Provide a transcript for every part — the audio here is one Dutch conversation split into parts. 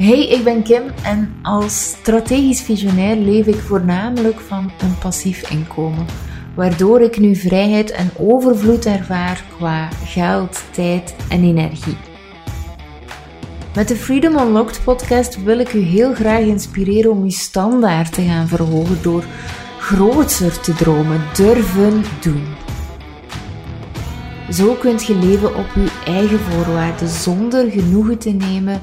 Hey, ik ben Kim en als strategisch visionair leef ik voornamelijk van een passief inkomen, waardoor ik nu vrijheid en overvloed ervaar qua geld, tijd en energie. Met de Freedom Unlocked podcast wil ik u heel graag inspireren om uw standaard te gaan verhogen door groter te dromen, durven doen. Zo kunt je leven op uw eigen voorwaarden zonder genoegen te nemen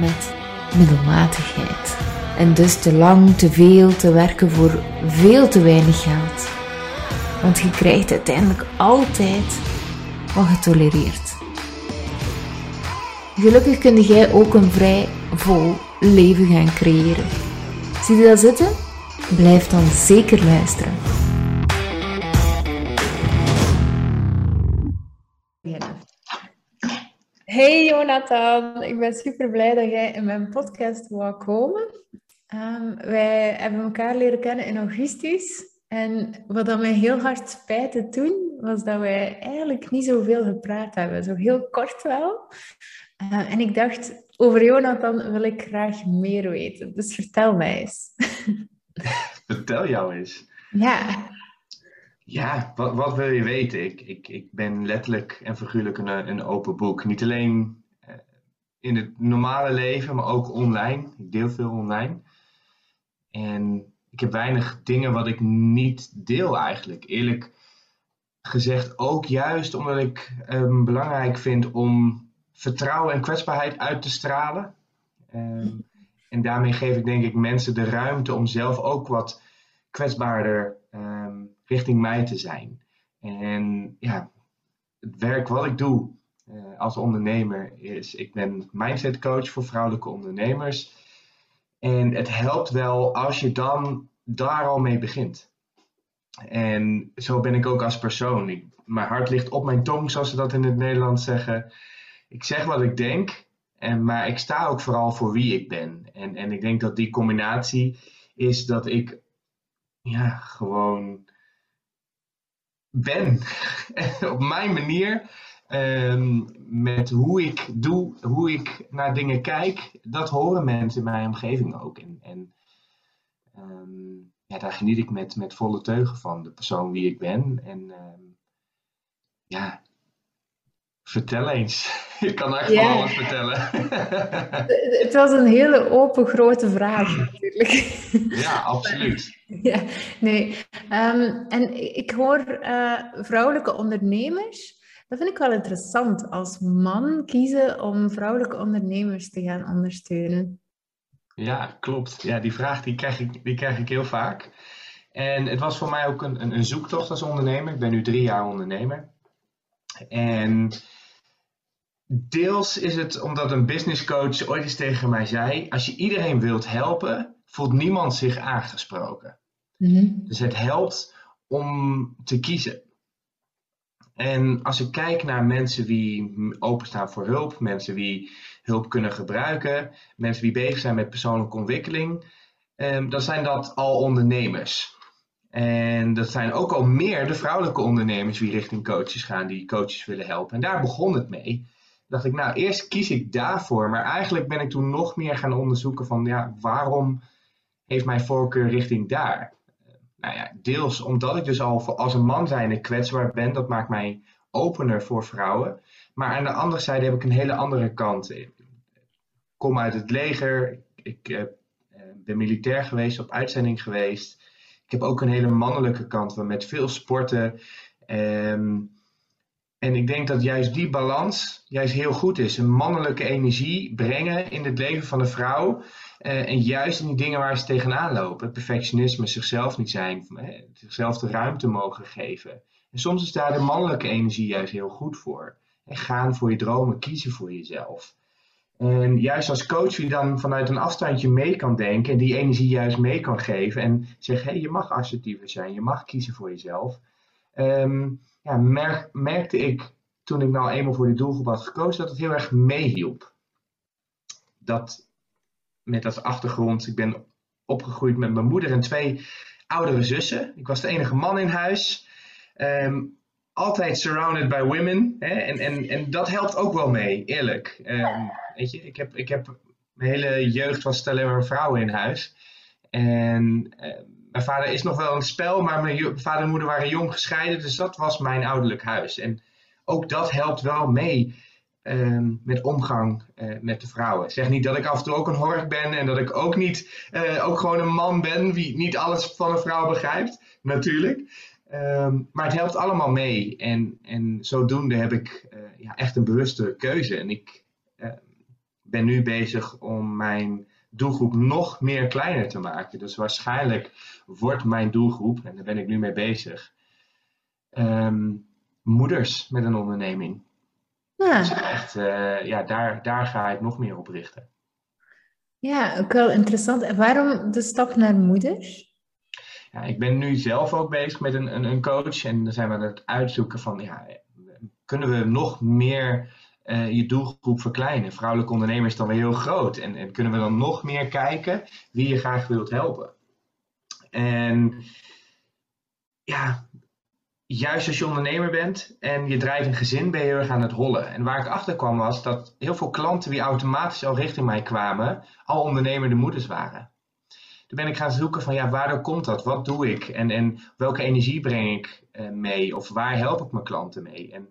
met middelmatigheid. En dus te lang, te veel te werken voor veel te weinig geld. Want je krijgt uiteindelijk altijd wat je tolereert. Gelukkig kun jij ook een vrij vol leven gaan creëren. Zie je dat zitten? Blijf dan zeker luisteren. Hey Jonathan, ik ben super blij dat jij in mijn podcast wou komen. Um, wij hebben elkaar leren kennen in augustus. En wat dat mij heel hard spijtte toen, was dat wij eigenlijk niet zoveel gepraat hebben. Zo heel kort wel. Uh, en ik dacht, over Jonathan wil ik graag meer weten. Dus vertel mij eens. vertel jou eens. Ja. Ja, wat, wat wil je weten? Ik, ik, ik ben letterlijk en figuurlijk een, een open boek. Niet alleen eh, in het normale leven, maar ook online. Ik deel veel online. En ik heb weinig dingen wat ik niet deel eigenlijk. Eerlijk gezegd ook juist omdat ik um, belangrijk vind om vertrouwen en kwetsbaarheid uit te stralen. Um, en daarmee geef ik denk ik mensen de ruimte om zelf ook wat kwetsbaarder um, richting mij te zijn. En ja, het werk wat ik doe uh, als ondernemer is, ik ben mindset coach voor vrouwelijke ondernemers. En het helpt wel als je dan daar al mee begint. En zo ben ik ook als persoon. Mijn hart ligt op mijn tong, zoals ze dat in het Nederlands zeggen. Ik zeg wat ik denk, en, maar ik sta ook vooral voor wie ik ben. En, en ik denk dat die combinatie is dat ik ja, gewoon ben. op mijn manier. Um, met hoe ik doe, hoe ik naar dingen kijk, dat horen mensen in mijn omgeving ook. En, en um, ja, daar geniet ik met, met volle teugen van, de persoon wie ik ben. En um, ja, vertel eens. Ik kan echt ja. van alles vertellen. Het was een hele open, grote vraag natuurlijk. Ja, absoluut. Ja, nee. Um, en ik hoor uh, vrouwelijke ondernemers. Dat vind ik wel interessant. Als man kiezen om vrouwelijke ondernemers te gaan ondersteunen. Ja, klopt. Ja, die vraag die krijg, ik, die krijg ik heel vaak. En het was voor mij ook een, een, een zoektocht als ondernemer. Ik ben nu drie jaar ondernemer. En deels is het omdat een business coach ooit eens tegen mij zei: Als je iedereen wilt helpen, voelt niemand zich aangesproken. Mm-hmm. Dus het helpt om te kiezen. En als ik kijk naar mensen die openstaan voor hulp, mensen die hulp kunnen gebruiken, mensen die bezig zijn met persoonlijke ontwikkeling, eh, dan zijn dat al ondernemers. En dat zijn ook al meer de vrouwelijke ondernemers die richting coaches gaan, die coaches willen helpen. En daar begon het mee. Dacht ik, nou, eerst kies ik daarvoor. Maar eigenlijk ben ik toen nog meer gaan onderzoeken van, ja, waarom heeft mijn voorkeur richting daar? Nou ja, deels omdat ik dus al als een man zijnde kwetsbaar ben. Dat maakt mij opener voor vrouwen. Maar aan de andere zijde heb ik een hele andere kant. Ik kom uit het leger. Ik uh, ben militair geweest, op uitzending geweest. Ik heb ook een hele mannelijke kant met veel sporten. Um, en ik denk dat juist die balans juist heel goed is. Een mannelijke energie brengen in het leven van een vrouw. Uh, en juist in die dingen waar ze tegenaan lopen. Perfectionisme, zichzelf niet zijn, eh, zichzelf de ruimte mogen geven. En soms is daar de mannelijke energie juist heel goed voor. En gaan voor je dromen, kiezen voor jezelf. En juist als coach die dan vanuit een afstandje mee kan denken en die energie juist mee kan geven en zegt, hé, hey, je mag assertiever zijn, je mag kiezen voor jezelf. Um, ja, merk, merkte ik toen ik nou eenmaal voor die doelgroep had gekozen, dat het heel erg meehielp. Dat met als achtergrond, ik ben opgegroeid met mijn moeder en twee oudere zussen. Ik was de enige man in huis. Um, altijd surrounded by women. Hè? En, en, en dat helpt ook wel mee, eerlijk. Um, weet je, ik heb, ik heb Mijn hele jeugd was het alleen maar vrouwen in huis. En eh, mijn vader is nog wel een spel, maar mijn vader en moeder waren jong gescheiden. Dus dat was mijn ouderlijk huis. En ook dat helpt wel mee ehm, met omgang uh, met de vrouwen. Zeg niet dat ik af en toe ook een hork ben en dat ik ook niet uh, ook gewoon een man ben wie niet alles van een vrouw begrijpt, natuurlijk. Ehm, maar het helpt allemaal mee. En, en zodoende heb ik uh, ja, echt een bewuste keuze. En ik ben nu bezig om mijn doelgroep nog meer kleiner te maken. Dus waarschijnlijk wordt mijn doelgroep, en daar ben ik nu mee bezig, ehm, moeders met een onderneming. Ja. Dus echt, uh, ja, daar, daar ga ik nog meer op richten. Ja, ook wel interessant. En waarom de stap naar moeders? Ja, ik ben nu zelf ook bezig met een, een, een coach en dan zijn we aan het uitzoeken van, ja, kunnen we nog meer uh, je doelgroep verkleinen. Vrouwelijke ondernemers dan weer heel groot. En, en, kunnen we dan nog meer kijken wie je graag wilt helpen. En ja, juist als je ondernemer bent en je draait een gezin, ben je heel erg aan het hollen. En waar ik achter kwam was dat heel veel klanten die automatisch al richting mij kwamen, al ondernemende moeders waren. Toen ben ik gaan zoeken van ja, waardoor komt dat? Wat doe ik? En, en welke energie breng ik uh, mee? Of waar help ik mijn klanten mee? En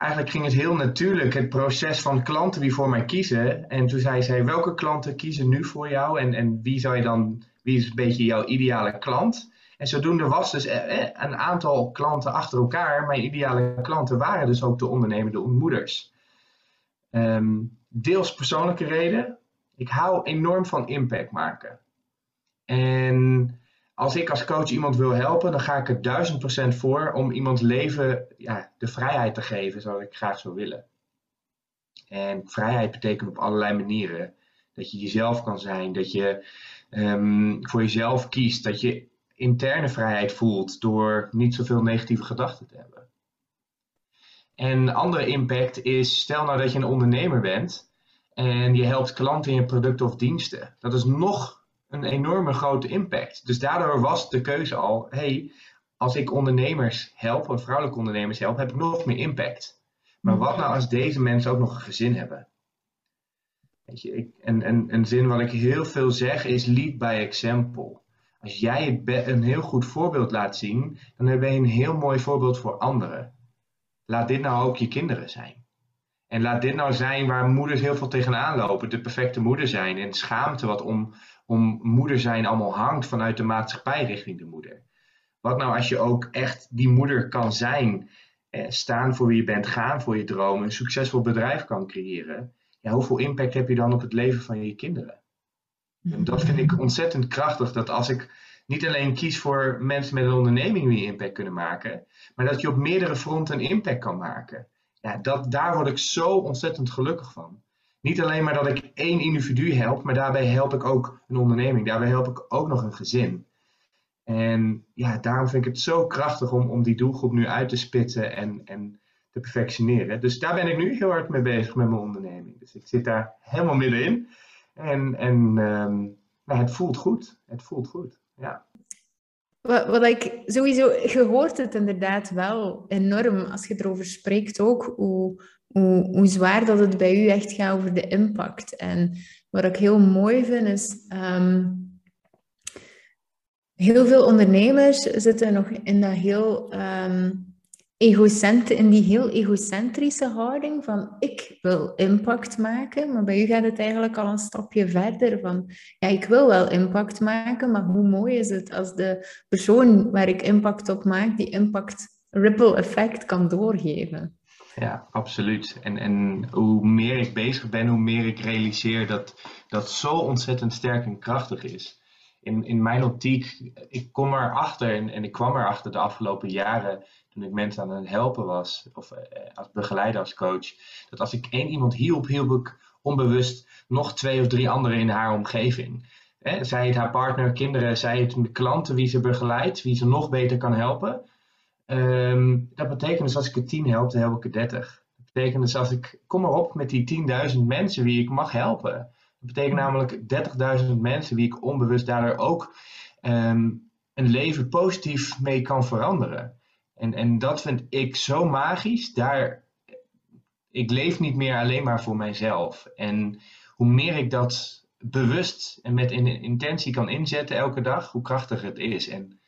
eigenlijk ging het heel natuurlijk, het proces van klanten die voor mij kiezen. En toen zei zij, welke klanten kiezen nu voor jou? En, en wie zou je dan, wie is een beetje jouw ideale klant? En zodoende was dus eh, eh, een aantal klanten achter elkaar. Mijn ideale klanten waren dus ook de ondernemende moeders. Um, deels persoonlijke reden. Ik hou enorm van impact maken. En als ik als coach iemand wil helpen, dan ga ik er duizend procent voor om iemands leven ja, de vrijheid te geven zoals ik graag zou willen. En vrijheid betekent op allerlei manieren. Dat je jezelf kan zijn, dat je um, voor jezelf kiest, dat je interne vrijheid voelt door niet zoveel negatieve gedachten te hebben. En een andere impact is, stel nou dat je een ondernemer bent en je helpt klanten in je producten of diensten. Dat is nog een enorme grote impact. Dus daardoor was de keuze al, hey, als ik ondernemers help, vrouwelijke ondernemers help, heb ik nog meer impact. Maar wat nou als deze mensen ook nog een gezin hebben? Weet je, ik, en, en een zin wat ik heel veel zeg is lead by example. Als jij een heel goed voorbeeld laat zien, dan ben je een heel mooi voorbeeld voor anderen. Laat dit nou ook je kinderen zijn. En laat dit nou zijn waar moeders heel veel tegenaan lopen. De perfecte moeder zijn. En schaamte wat om, om moeder zijn allemaal hangt vanuit de maatschappij richting de moeder. Wat nou als je ook echt die moeder kan zijn, eh, staan voor wie je bent, gaan voor je dromen, een succesvol bedrijf kan creëren. Ja, hoeveel impact heb je dan op het leven van je kinderen? En dat vind ik ontzettend krachtig, dat als ik niet alleen kies voor mensen met een onderneming die impact kunnen maken, maar dat je op meerdere fronten impact kan maken. Ja, dat, daar word ik zo ontzettend gelukkig van. Niet alleen maar dat ik één individu help, maar daarbij help ik ook een onderneming. Daarbij help ik ook nog een gezin. En ja, daarom vind ik het zo krachtig om, om die doelgroep nu uit te spitten en, en te perfectioneren. Dus daar ben ik nu heel hard mee bezig met mijn onderneming. Dus ik zit daar helemaal middenin. En, en um, nou, het voelt goed. Het voelt goed, ja. Wat, wat ik sowieso, je hoort het inderdaad wel enorm als je erover spreekt ook, hoe, hoe, zwaar dat het bij u echt gaat over de impact. En wat ik heel mooi vind is, um, heel veel ondernemers zitten nog in dat heel um, egocent, in die heel egocentrische houding van ik wil impact maken, maar bij u gaat het eigenlijk al een stapje verder van ja, ik wil wel impact maken, maar hoe mooi is het als de persoon waar ik impact op maak, die impact ripple effect kan doorgeven. Ja, absoluut. En, en hoe meer ik bezig ben, hoe meer ik realiseer dat dat zo ontzettend sterk en krachtig is. In, in mijn optiek, ik kom erachter en, en ik kwam erachter de afgelopen jaren toen ik mensen aan het helpen was, of eh, als begeleider, als coach, dat als ik één iemand hielp, hielp ik onbewust nog twee of drie anderen in haar omgeving. Hè, zij het haar partner, kinderen, zij het klanten wie ze begeleidt, wie ze nog beter kan helpen. Ehm, dat betekent dus als ik er tien help, dan help ik er dertig. Dat betekent dus als ik, kom maar op met die 10.000 mensen wie ik mag helpen. Dat betekent namelijk 30.000 mensen wie ik onbewust daardoor ook ehm, een leven positief mee kan veranderen. En, en dat vind ik zo magisch. Daar, ik leef niet meer alleen maar voor mijzelf. En hoe meer ik dat bewust en met intentie kan inzetten elke dag, hoe krachtiger het is. En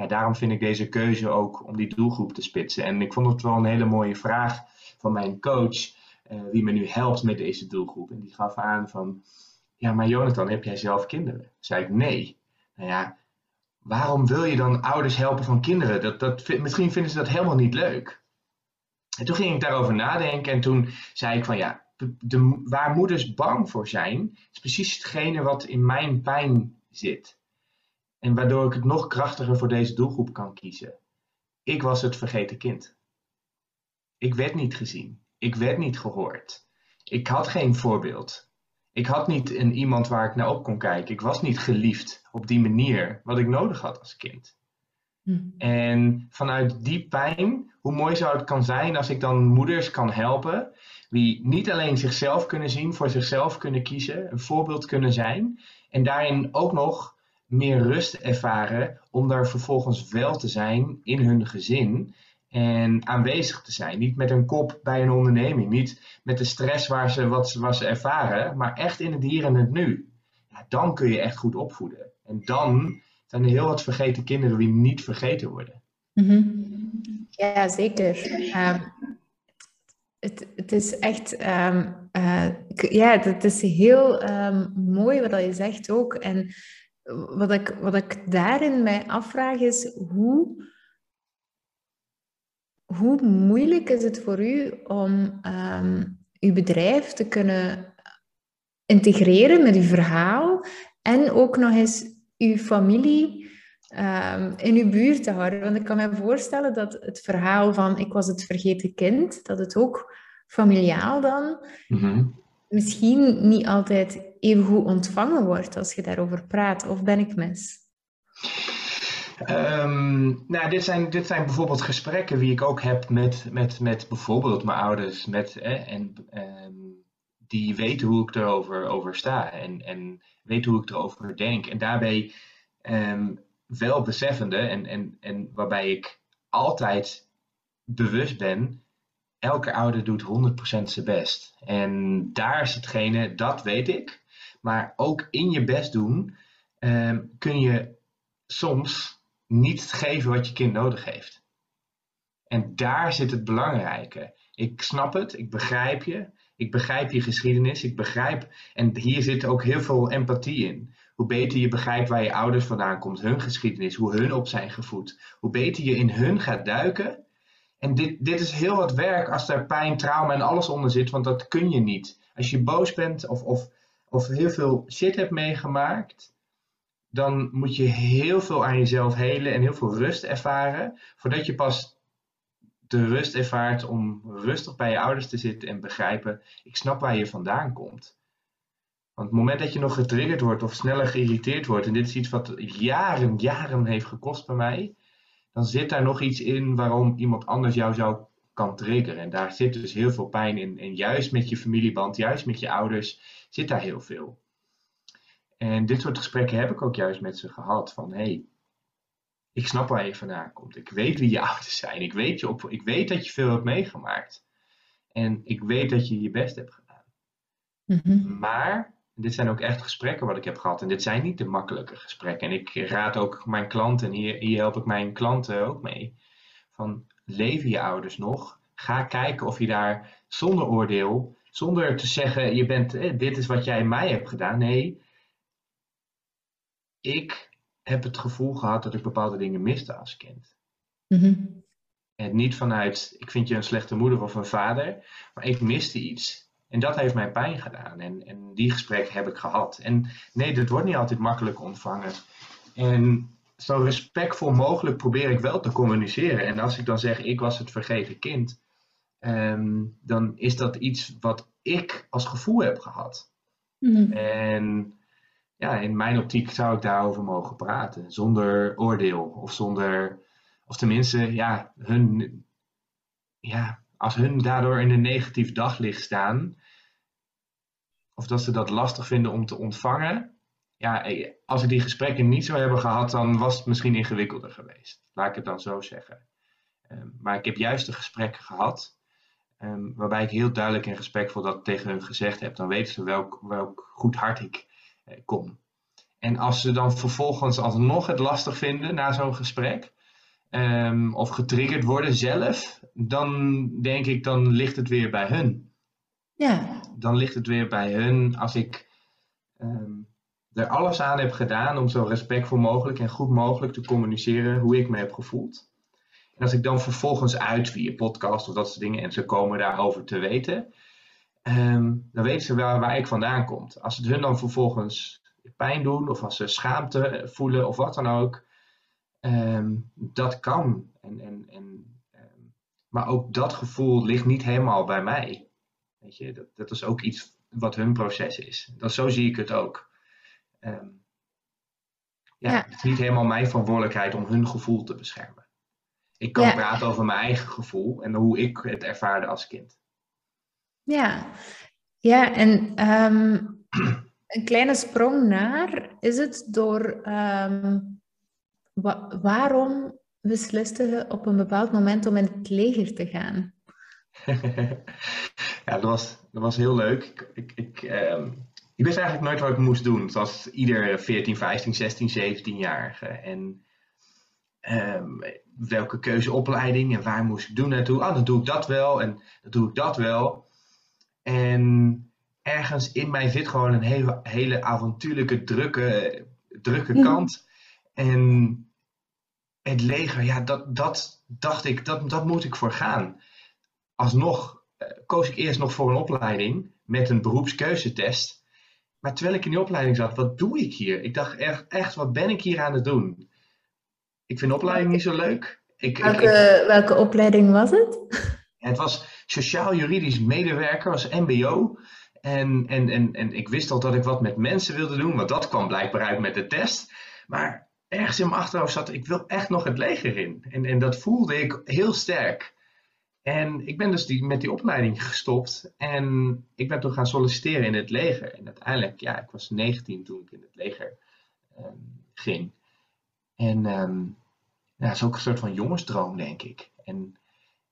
ja, daarom vind ik deze keuze ook om die doelgroep te spitsen. En ik vond het wel een hele mooie vraag van mijn coach, uh, wie me nu helpt met deze doelgroep. En die gaf aan van, ja, maar Jonathan, heb jij zelf kinderen? Zei ik, nee. Nou ja, waarom wil je dan ouders helpen van kinderen? Dat, dat, misschien vinden ze dat helemaal niet leuk. En toen ging ik daarover nadenken en toen zei ik van ja, de, waar moeders bang voor zijn, is precies hetgene wat in mijn pijn zit. En waardoor ik het nog krachtiger voor deze doelgroep kan kiezen. Ik was het vergeten kind. Ik werd niet gezien. Ik werd niet gehoord. Ik had geen voorbeeld. Ik had niet een iemand waar ik naar op kon kijken. Ik was niet geliefd op die manier, wat ik nodig had als kind. Hm. En vanuit die pijn, hoe mooi zou het kan zijn als ik dan moeders kan helpen, die niet alleen zichzelf kunnen zien, voor zichzelf kunnen kiezen, een voorbeeld kunnen zijn, en daarin ook nog meer rust ervaren om daar vervolgens wel te zijn in hun gezin en aanwezig te zijn. Niet met een kop bij een onderneming, niet met de stress waar ze, wat, wat ze ervaren, maar echt in het hier en het nu. Ja, dan kun je echt goed opvoeden. En dan zijn er heel wat vergeten kinderen die niet vergeten worden. Mm Ja, zeker. Um, het, het is echt, um, uh, ja, het is heel um, mooi wat je zegt ook. En wat ik, wat ik daarin mij afvraag is, hoe, hoe moeilijk is het voor u om um, uw bedrijf te kunnen integreren met uw verhaal en ook nog eens uw familie um, in uw buurt te houden? Want ik kan me voorstellen dat het verhaal van ik was het vergeten kind, dat het ook familiaal dan mhm. Misschien niet altijd even goed ontvangen wordt als je daarover praat. Of ben ik mis? Um, nou, dit zijn, dit zijn bijvoorbeeld gesprekken die ik ook heb met, met, met bijvoorbeeld mijn ouders. Met, en, um, die weten hoe ik erover over sta en, en weten hoe ik erover denk. En daarbij um, wel beseffende en, en, en waarbij ik altijd bewust ben, elke ouder doet 100% zijn best. En daar is hetgene, dat weet ik. Maar ook in je best doen kun je soms niet geven wat je kind nodig heeft. En daar zit het belangrijke. Ik snap het, ik begrijp je, ik begrijp je geschiedenis, ik begrijp, en hier zit ook heel veel empathie in. Hoe beter je begrijpt waar je ouders vandaan komt, hun geschiedenis, hoe hun op zijn gevoed, hoe beter je in hun gaat duiken. En dit, dit is heel wat werk als er pijn, trauma en alles onder zit, want dat kun je niet. Als je boos bent of, of, of heel veel shit hebt meegemaakt, dan moet je heel veel aan jezelf helen en heel veel rust ervaren, voordat je pas de rust ervaart om rustig bij je ouders te zitten en begrijpen, ik snap waar je vandaan komt. Want het moment dat je nog getriggerd wordt of sneller geïrriteerd wordt, en dit is iets wat jaren, jaren heeft gekost bij mij, dan zit daar nog iets in waarom iemand anders jou zou kan triggeren. En daar zit dus heel veel pijn in. En juist met je familieband, juist met je ouders, zit daar heel veel. En dit soort gesprekken heb ik ook juist met ze gehad. Van hé, hey, ik snap waar je vandaan komt. Ik weet wie je ouders zijn. Ik weet, je op, ik weet dat je veel hebt meegemaakt. En ik weet dat je je best hebt gedaan. Mhm. Maar, dit zijn ook echt gesprekken wat ik heb gehad. En dit zijn niet de makkelijke gesprekken. En ik raad ook mijn klanten, en hier, hier help ik mijn klanten ook mee. Van, leven je ouders nog? Ga kijken of je daar zonder oordeel, zonder te zeggen, je bent, eh, dit is wat jij mij hebt gedaan. Nee, ik heb het gevoel gehad dat ik bepaalde dingen miste als kind. Mhm. En niet vanuit, ik vind je een slechte moeder of een vader, maar ik miste iets. En dat heeft mij pijn gedaan. En, en die gesprekken heb ik gehad. En nee, dat wordt niet altijd makkelijk ontvangen. En zo respectvol mogelijk probeer ik wel te communiceren. En als ik dan zeg, ik was het vergeten kind, ehm, dan is dat iets wat ik als gevoel heb gehad. Mhm. En ja, in mijn optiek zou ik daarover mogen praten. Zonder oordeel of zonder, of tenminste, ja, hun, ja, als hun daardoor in een negatief daglicht staan, of dat ze dat lastig vinden om te ontvangen, ja, eh, als ik die gesprekken niet zou hebben gehad, dan was het misschien ingewikkelder geweest. Laat ik het dan zo zeggen. Ehm, maar ik heb juist de gesprekken gehad Ehm, waarbij ik heel duidelijk en respectvol dat tegen hun gezegd heb. Dan weten ze welk, welk goed hart ik eh, kom. En als ze dan vervolgens alsnog het lastig vinden na zo'n gesprek, um, of getriggerd worden zelf, dan denk ik, dan ligt het weer bij hun. Ja. Dan ligt het weer bij hun als ik um, er alles aan heb gedaan om zo respectvol mogelijk en goed mogelijk te communiceren hoe ik me heb gevoeld. En als ik dan vervolgens uit via podcast of dat soort dingen en ze komen daarover te weten, um, dan weten ze wel waar ik vandaan kom. Als het hun dan vervolgens pijn doen of als ze schaamte voelen of wat dan ook, um, dat kan. En, en, en, maar ook dat gevoel ligt niet helemaal bij mij. Weet je, dat, dat is ook iets wat hun proces is. Dat, zo zie ik het ook. Um, ja, ja, Het is niet helemaal mijn verantwoordelijkheid om hun gevoel te beschermen. Ik kan praten over mijn eigen gevoel en hoe ik het ervaarde als kind. Ja, ja en um, een kleine sprong naar is het door um, wa waarom besliste je op een bepaald moment om in het leger te gaan? ja, dat was, dat was heel leuk. Ik, ik, ik, um, ik wist eigenlijk nooit wat ik moest doen, zoals ieder 14, 15, 16, 17-jarige. En um, welke keuzeopleiding en waar moest ik doen naartoe? Ah, dan doe ik dat wel en dan doe ik dat wel. En ergens in mij zit gewoon een hele, hele avontuurlijke, drukke, drukke mhm. kant. En het leger, ja, dat, dat dacht ik, dat, dat moet ik voor gaan. Alsnog uh, koos ik eerst nog voor een opleiding met een beroepskeuzetest. Maar terwijl ik in die opleiding zat, wat doe ik hier? Ik dacht echt, echt wat ben ik hier aan het doen? Ik vind de opleiding niet zo leuk. Ik, welke, welke opleiding was het? Het was sociaal-juridisch medewerker, was MBO. En, en, en, en ik wist al dat ik wat met mensen wilde doen, want dat kwam blijkbaar uit met de test. Maar ergens in mijn achterhoofd zat, ik wil echt nog het leger in. En, en dat voelde ik heel sterk. En ik ben dus die, met die opleiding gestopt en ik ben toen gaan solliciteren in het leger. En uiteindelijk, ja, ik was 19 toen ik in het leger um, ging. En um, ja, dat is ook een soort van jongensdroom, denk ik. En,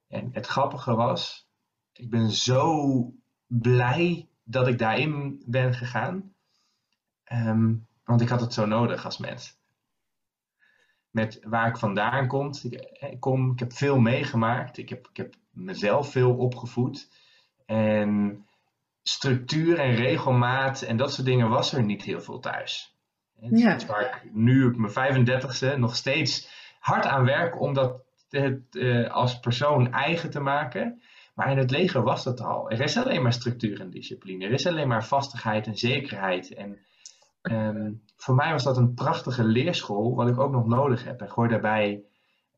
en het grappige was, ik ben zo blij dat ik daarin ben gegaan. Um, want ik had het zo nodig als mens. Met waar ik vandaan kom, ik, kom, ik heb veel meegemaakt. Ik heb, ik heb mezelf veel opgevoed. En structuur en regelmaat en dat soort dingen was er niet heel veel thuis. Ja. Waar ik nu op mijn 35ste nog steeds hard aan werk om dat het, uh, als persoon eigen te maken. Maar in het leger was dat al. Er is alleen maar structuur en discipline. Er is alleen maar vastigheid en zekerheid. En um, voor mij was dat een prachtige leerschool, wat ik ook nog nodig heb. En gooi daarbij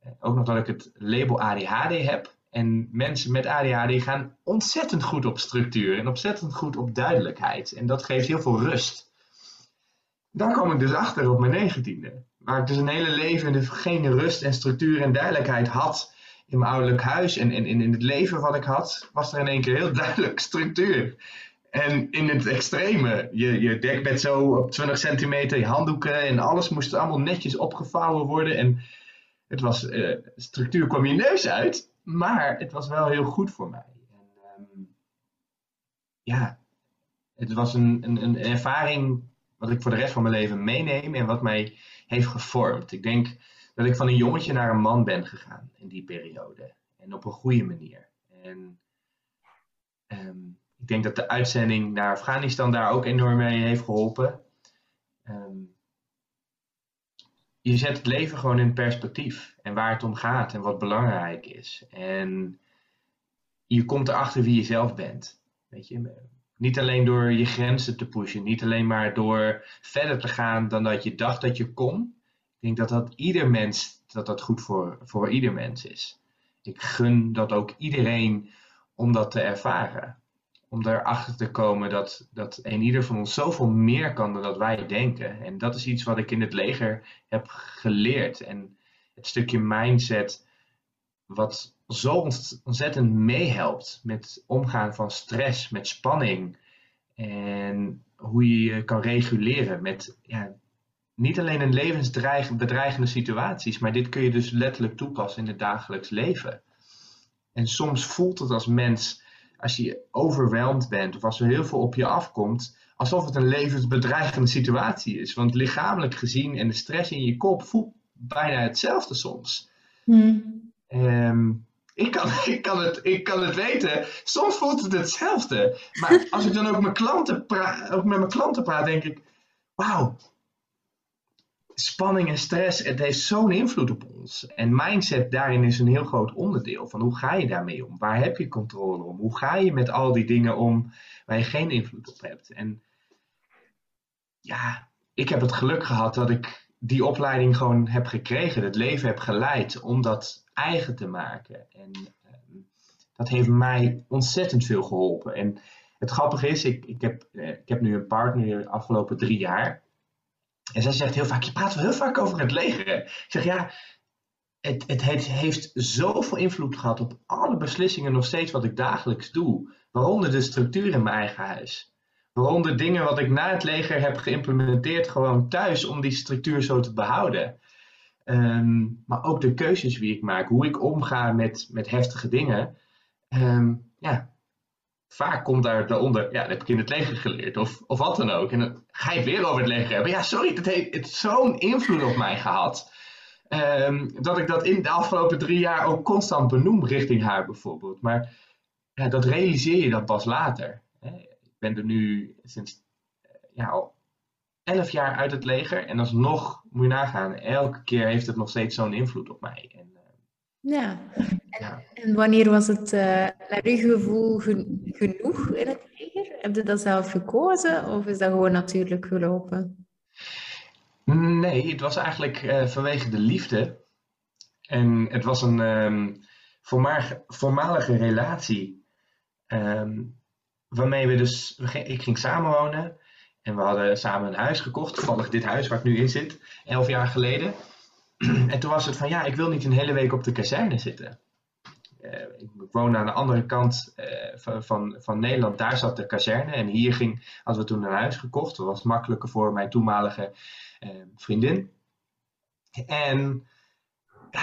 uh, ook nog dat ik het label ADHD heb. En mensen met ADHD gaan ontzettend goed op structuur en ontzettend goed op duidelijkheid. En dat geeft heel veel rust. Daar kwam ik dus achter op mijn negentiende. Waar ik dus een hele leven geen rust en structuur en duidelijkheid had in mijn ouderlijk huis en, en, in het leven wat ik had, was er in één keer heel duidelijk structuur. En in het extreme, je, je dekbed zo op 20 centimeter, je handdoeken en alles moest allemaal netjes opgevouwen worden. En het was, uh, structuur kwam je neus uit, maar het was wel heel goed voor mij. En, um, ja, het was een, een, een ervaring wat ik voor de rest van mijn leven meeneem en wat mij heeft gevormd. Ik denk dat ik van een jongetje naar een man ben gegaan in die periode. En op een goede manier. En um, ik denk dat de uitzending naar Afghanistan daar ook enorm mee heeft geholpen. Um, je zet het leven gewoon in perspectief. En waar het om gaat en wat belangrijk is. En je komt erachter wie je zelf bent. Weet je, niet alleen door je grenzen te pushen, niet alleen maar door verder te gaan dan dat je dacht dat je kon. Ik denk dat dat ieder mens, dat dat goed voor, voor ieder mens is. Ik gun dat ook iedereen om dat te ervaren. Om erachter te komen dat, dat een ieder van ons zoveel meer kan dan dat wij denken. En dat is iets wat ik in het leger heb geleerd. En het stukje mindset, wat zo ontzettend meehelpt met omgaan van stress, met spanning. En hoe je je kan reguleren met ja, niet alleen in levensbedreigende situaties, maar dit kun je dus letterlijk toepassen in het dagelijks leven. En soms voelt het als mens, als je overweldigd bent of als er heel veel op je afkomt, alsof het een levensbedreigende situatie is. Want lichamelijk gezien en de stress in je kop voelt bijna hetzelfde soms. Hmm. Ehm, ik, kan, ik, kan het, ik kan het weten. Soms voelt het hetzelfde. Maar als ik dan ook, mijn klanten ook met mijn klanten praat, denk ik: wauw, spanning en stress, het heeft zo'n invloed op ons. En mindset daarin is een heel groot onderdeel van hoe ga je daarmee om? Waar heb je controle om? Hoe ga je met al die dingen om waar je geen invloed op hebt? En ja, ik heb het geluk gehad dat ik die opleiding gewoon heb gekregen, het leven heb geleid om dat eigen te maken. En ehm, dat heeft mij ontzettend veel geholpen. En het grappige is, ik, ik, heb, eh, ik heb nu een partner de afgelopen drie jaar. En zij zegt heel vaak, je praat wel heel vaak over het leger. Ik zeg, ja, het, het, heeft zoveel invloed gehad op alle beslissingen nog steeds wat ik dagelijks doe. Waaronder de structuur in mijn eigen huis. Waaronder dingen wat ik na het leger heb geïmplementeerd gewoon thuis om die structuur zo te behouden. Ehm, maar ook de keuzes die ik maak, hoe ik omga met, met heftige dingen. Ehm, ja, vaak komt daar daaronder, ja, dat heb ik in het leger geleerd, of, of wat dan ook. En dan ga je het weer over het leger hebben. Ja, sorry, het heeft, het zo'n invloed op mij gehad. Ehm, dat ik dat in de afgelopen drie jaar ook constant benoem richting haar bijvoorbeeld. Maar ja, dat realiseer je dan pas later. Hè. Ik ben er nu sinds eh, ja, al elf jaar uit het leger en alsnog moet je nagaan, elke keer heeft het nog steeds zo'n invloed op mij. En, ja. En, en, wanneer was het uh, naar uw gevoel genoeg in het leger? Heb je dat zelf gekozen of is dat gewoon natuurlijk gelopen? Nee, het was eigenlijk uh, vanwege de liefde. En het was een um, voormalige relatie. Um, waarmee we dus, ik ging samenwonen. En we hadden samen een huis gekocht, toevallig dit huis waar ik nu in zit, elf jaar geleden. En toen was het van ja, ik wil niet een hele week op de kazerne zitten. Uh, ik woonde aan de andere kant uh, van, van, van, Nederland, daar zat de kazerne. En hier ging, hadden we toen een huis gekocht. Dat was makkelijker voor mijn toenmalige uh, vriendin. En op een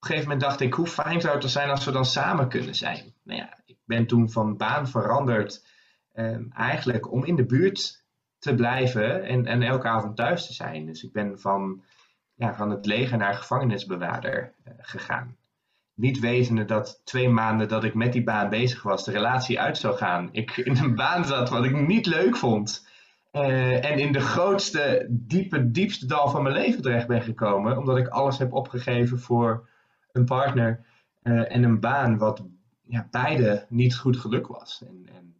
gegeven moment dacht ik, hoe fijn zou het zijn als we dan samen kunnen zijn. Nou ja, ik ben toen van baan veranderd, eigenlijk om in de buurt te blijven en, en elke avond thuis te zijn. Dus ik ben van ja, van het leger naar gevangenisbewaarder uh, gegaan. Niet wetende dat twee maanden dat ik met die baan bezig was, de relatie uit zou gaan. Ik in een baan zat wat ik niet leuk vond. Uh, en in de grootste, diepe, diepste dal van mijn leven terecht ben gekomen. Omdat ik alles heb opgegeven voor een partner uh, en een baan wat ja, beide niet goed geluk was. En, en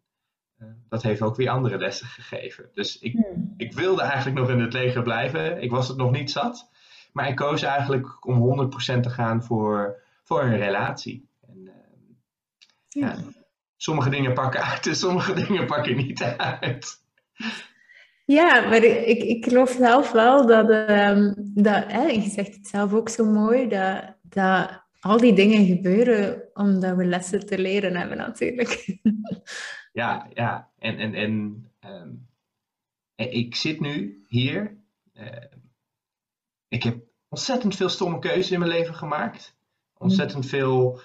dat heeft ook weer andere lessen gegeven. Dus ik, hmm. ik wilde eigenlijk nog in het leger blijven. Ik was het nog niet zat. Maar ik koos eigenlijk om 100% te gaan voor, voor een relatie. En, uh, ja. sommige dingen pakken uit en sommige dingen pakken niet uit. Ja, maar ik, ik geloof zelf wel dat, um, dat hè, je zegt het zelf ook zo mooi, dat, dat al die dingen gebeuren omdat we lessen te leren hebben natuurlijk. Ja, ja. En, en, en um, ik zit nu hier. Uh, ik heb ontzettend veel stomme keuzes in mijn leven gemaakt. Ontzettend mm. veel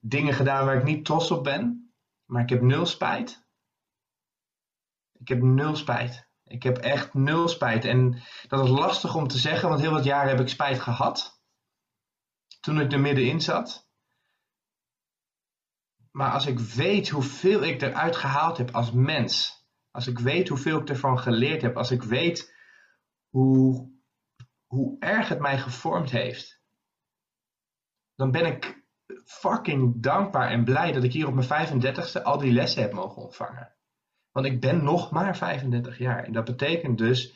dingen gedaan waar ik niet trots op ben. Maar ik heb nul spijt. Ik heb nul spijt. Ik heb echt nul spijt. En dat is lastig om te zeggen, want heel wat jaren heb ik spijt gehad. Toen ik er middenin zat. Maar als ik weet hoeveel ik eruit gehaald heb als mens. Als ik weet hoeveel ik ervan geleerd heb. Als ik weet hoe hoe erg het mij gevormd heeft, dan ben ik fucking dankbaar en blij dat ik hier op mijn 35ste al die lessen heb mogen ontvangen. Want ik ben nog maar 35 jaar. En dat betekent dus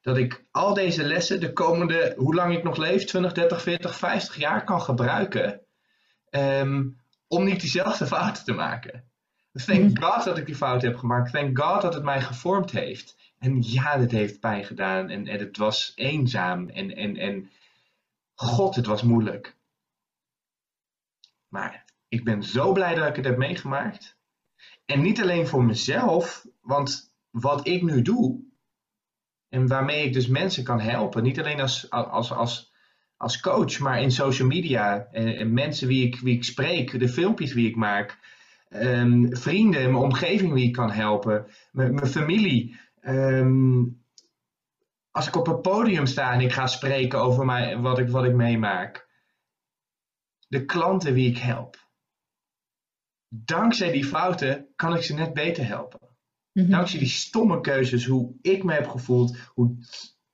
dat ik al deze lessen de komende, hoe lang ik nog leef, 20, 30, 40, 50 jaar kan gebruiken. Ehm, om niet diezelfde fouten te maken. Thank mm. God dat ik die fout heb gemaakt. Thank God dat het mij gevormd heeft. En ja, het heeft pijn gedaan. En, het was eenzaam. En, en, en god, het was moeilijk. Maar ik ben zo blij dat ik het heb meegemaakt. En niet alleen voor mezelf, want wat ik nu doe. En waarmee ik dus mensen kan helpen. Niet alleen als, als, als, als coach, maar in social media. En, mensen wie ik, wie ik spreek, de filmpjes wie ik maak. Um, vrienden, mijn omgeving wie ik kan helpen. Mijn familie. Ehm, als ik op een podium sta en ik ga spreken over mij, wat, ik, wat ik meemaak. De klanten wie ik help. Dankzij die fouten kan ik ze net beter helpen. Mhm. Dankzij die stomme keuzes, hoe ik me heb gevoeld, hoe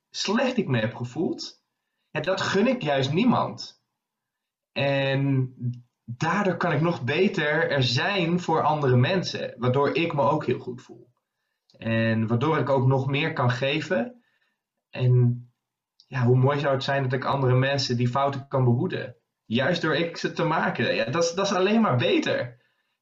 slecht ik me heb gevoeld. Dat gun ik juist niemand. En daardoor kan ik nog beter er zijn voor andere mensen, waardoor ik me ook heel goed voel. En waardoor ik ook nog meer kan geven. En ja, hoe mooi zou het zijn dat ik andere mensen die fouten kan behoeden. Juist door ik ze te maken. Ja, dat, is, dat is alleen maar beter.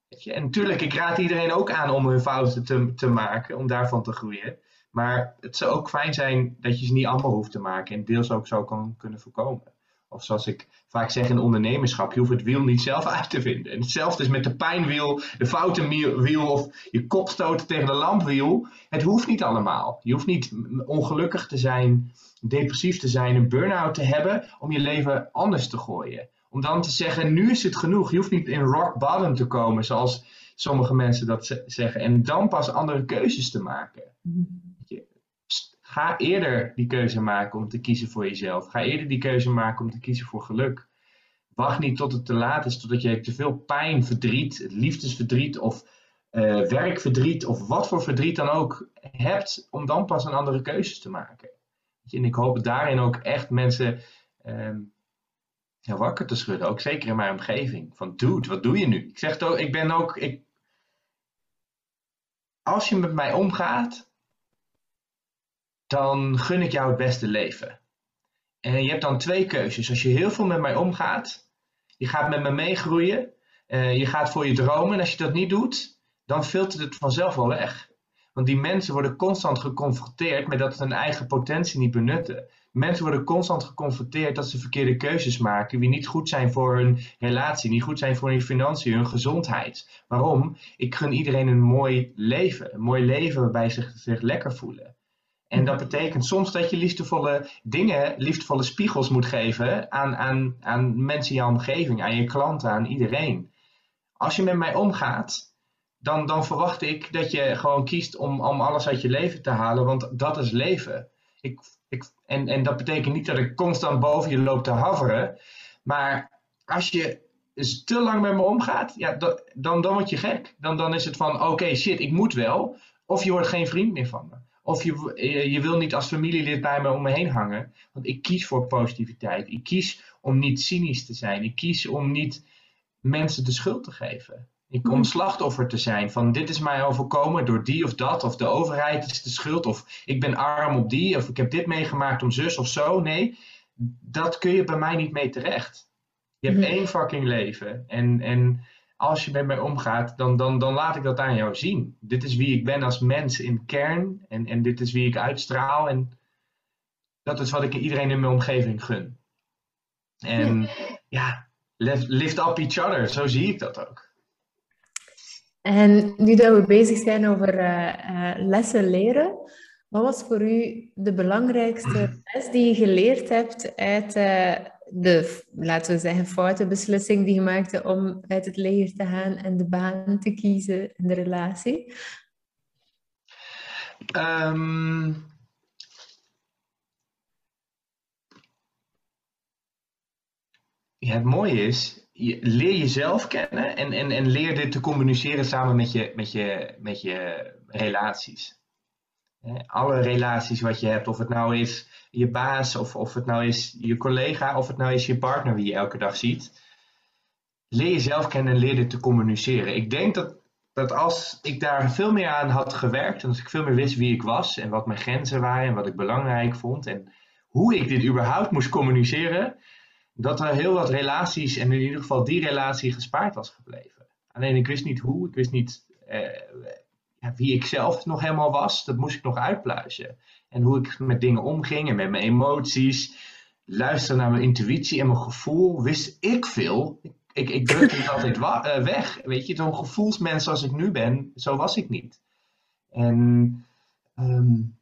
Weet je? En natuurlijk, ik raad iedereen ook aan om hun fouten te, te maken, om daarvan te groeien. Maar het zou ook fijn zijn dat je ze niet allemaal hoeft te maken en deels ook zo kan kunnen voorkomen. Of zoals ik vaak zeg in ondernemerschap, je hoeft het wiel niet zelf uit te vinden. En hetzelfde is met de pijnwiel, de foutenwiel of je kop stoten tegen de lampwiel. Het hoeft niet allemaal. Je hoeft niet ongelukkig te zijn, depressief te zijn, een burn-out te hebben om je leven anders te gooien. Om dan te zeggen, nu is het genoeg. Je hoeft niet in rock bottom te komen, zoals sommige mensen dat zeggen. En dan pas andere keuzes te maken. Ga eerder die keuze maken om te kiezen voor jezelf. Ga eerder die keuze maken om te kiezen voor geluk. Wacht niet tot het te laat is, totdat je te veel pijn, verdriet, liefdesverdriet of uh, werkverdriet of wat voor verdriet dan ook hebt, om dan pas een andere keuzes te maken. En ik hoop daarin ook echt mensen ehm, wakker te schudden, ook zeker in mijn omgeving. Van dude, wat doe je nu? Ik zeg toch, ik ben ook, ik, als je met mij omgaat, dan gun ik jou het beste leven. En je hebt dan twee keuzes. Als je heel veel met mij omgaat, je gaat met me meegroeien, uh, je gaat voor je dromen. En als je dat niet doet, dan filtert het vanzelf wel weg. Want die mensen worden constant geconfronteerd met dat ze hun eigen potentie niet benutten. Mensen worden constant geconfronteerd dat ze verkeerde keuzes maken, die niet goed zijn voor hun relatie, niet goed zijn voor hun financiën, hun gezondheid. Waarom? Ik gun iedereen een mooi leven. Een mooi leven waarbij ze zich lekker voelen. En dat betekent soms dat je liefdevolle dingen, liefdevolle spiegels moet geven aan, aan, aan mensen in je omgeving, aan je klanten, aan iedereen. Als je met mij omgaat, dan, dan verwacht ik dat je gewoon kiest om, om alles uit je leven te halen, want dat is leven. Ik, ik, en, en dat betekent niet dat ik constant boven je loop te haveren, maar als je te lang met me omgaat, ja, dan, dan word je gek. Dan, dan is het van, oké, shit, ik moet wel. Of je wordt geen vriend meer van me. Of je, je wil niet als familielid bij me om me heen hangen. Want ik kies voor positiviteit. Ik kies om niet cynisch te zijn. Ik kies om niet mensen de schuld te geven. Ik om hmm. slachtoffer te zijn van dit is mij overkomen door die of dat. Of de overheid is de schuld. Of ik ben arm op die. Of ik heb dit meegemaakt om zus of zo. Nee, dat kun je bij mij niet mee terecht. Je hebt hmm. één fucking leven. En, en als je met mij omgaat, dan, dan, dan laat ik dat aan jou zien. Dit is wie ik ben als mens in kern en, en dit is wie ik uitstraal. En dat is wat ik iedereen in mijn omgeving gun. En ja, lift up each other, zo zie ik dat ook. En nu dat we bezig zijn over uh, lessen leren, wat was voor u de belangrijkste les die je geleerd hebt uit uh, de, laten we zeggen, foute beslissing die je maakte om uit het leger te gaan en de baan te kiezen in de relatie? Ja, het mooie is, je, leer jezelf kennen en, en, en leer dit te communiceren samen met je, met je, met je relaties. Alle relaties wat je hebt, of het nou is je baas, of, of het nou is je collega, of het nou is je partner wie je elke dag ziet. Leer jezelf kennen en leer dit te communiceren. Ik denk dat, dat als ik daar veel meer aan had gewerkt, en als ik veel meer wist wie ik was en wat mijn grenzen waren en wat ik belangrijk vond en hoe ik dit überhaupt moest communiceren, dat er heel wat relaties en in ieder geval die relatie gespaard was gebleven. Alleen ik wist niet hoe, ik wist niet eh, wie ik zelf nog helemaal was, dat moest ik nog uitpluizen. En hoe ik met dingen omging en met mijn emoties, luisteren naar mijn intuïtie en mijn gevoel, wist ik veel. Ik, ik drukte het altijd eh, weg. Weet je, zo'n gevoelsmens als ik nu ben, zo was ik niet. En um,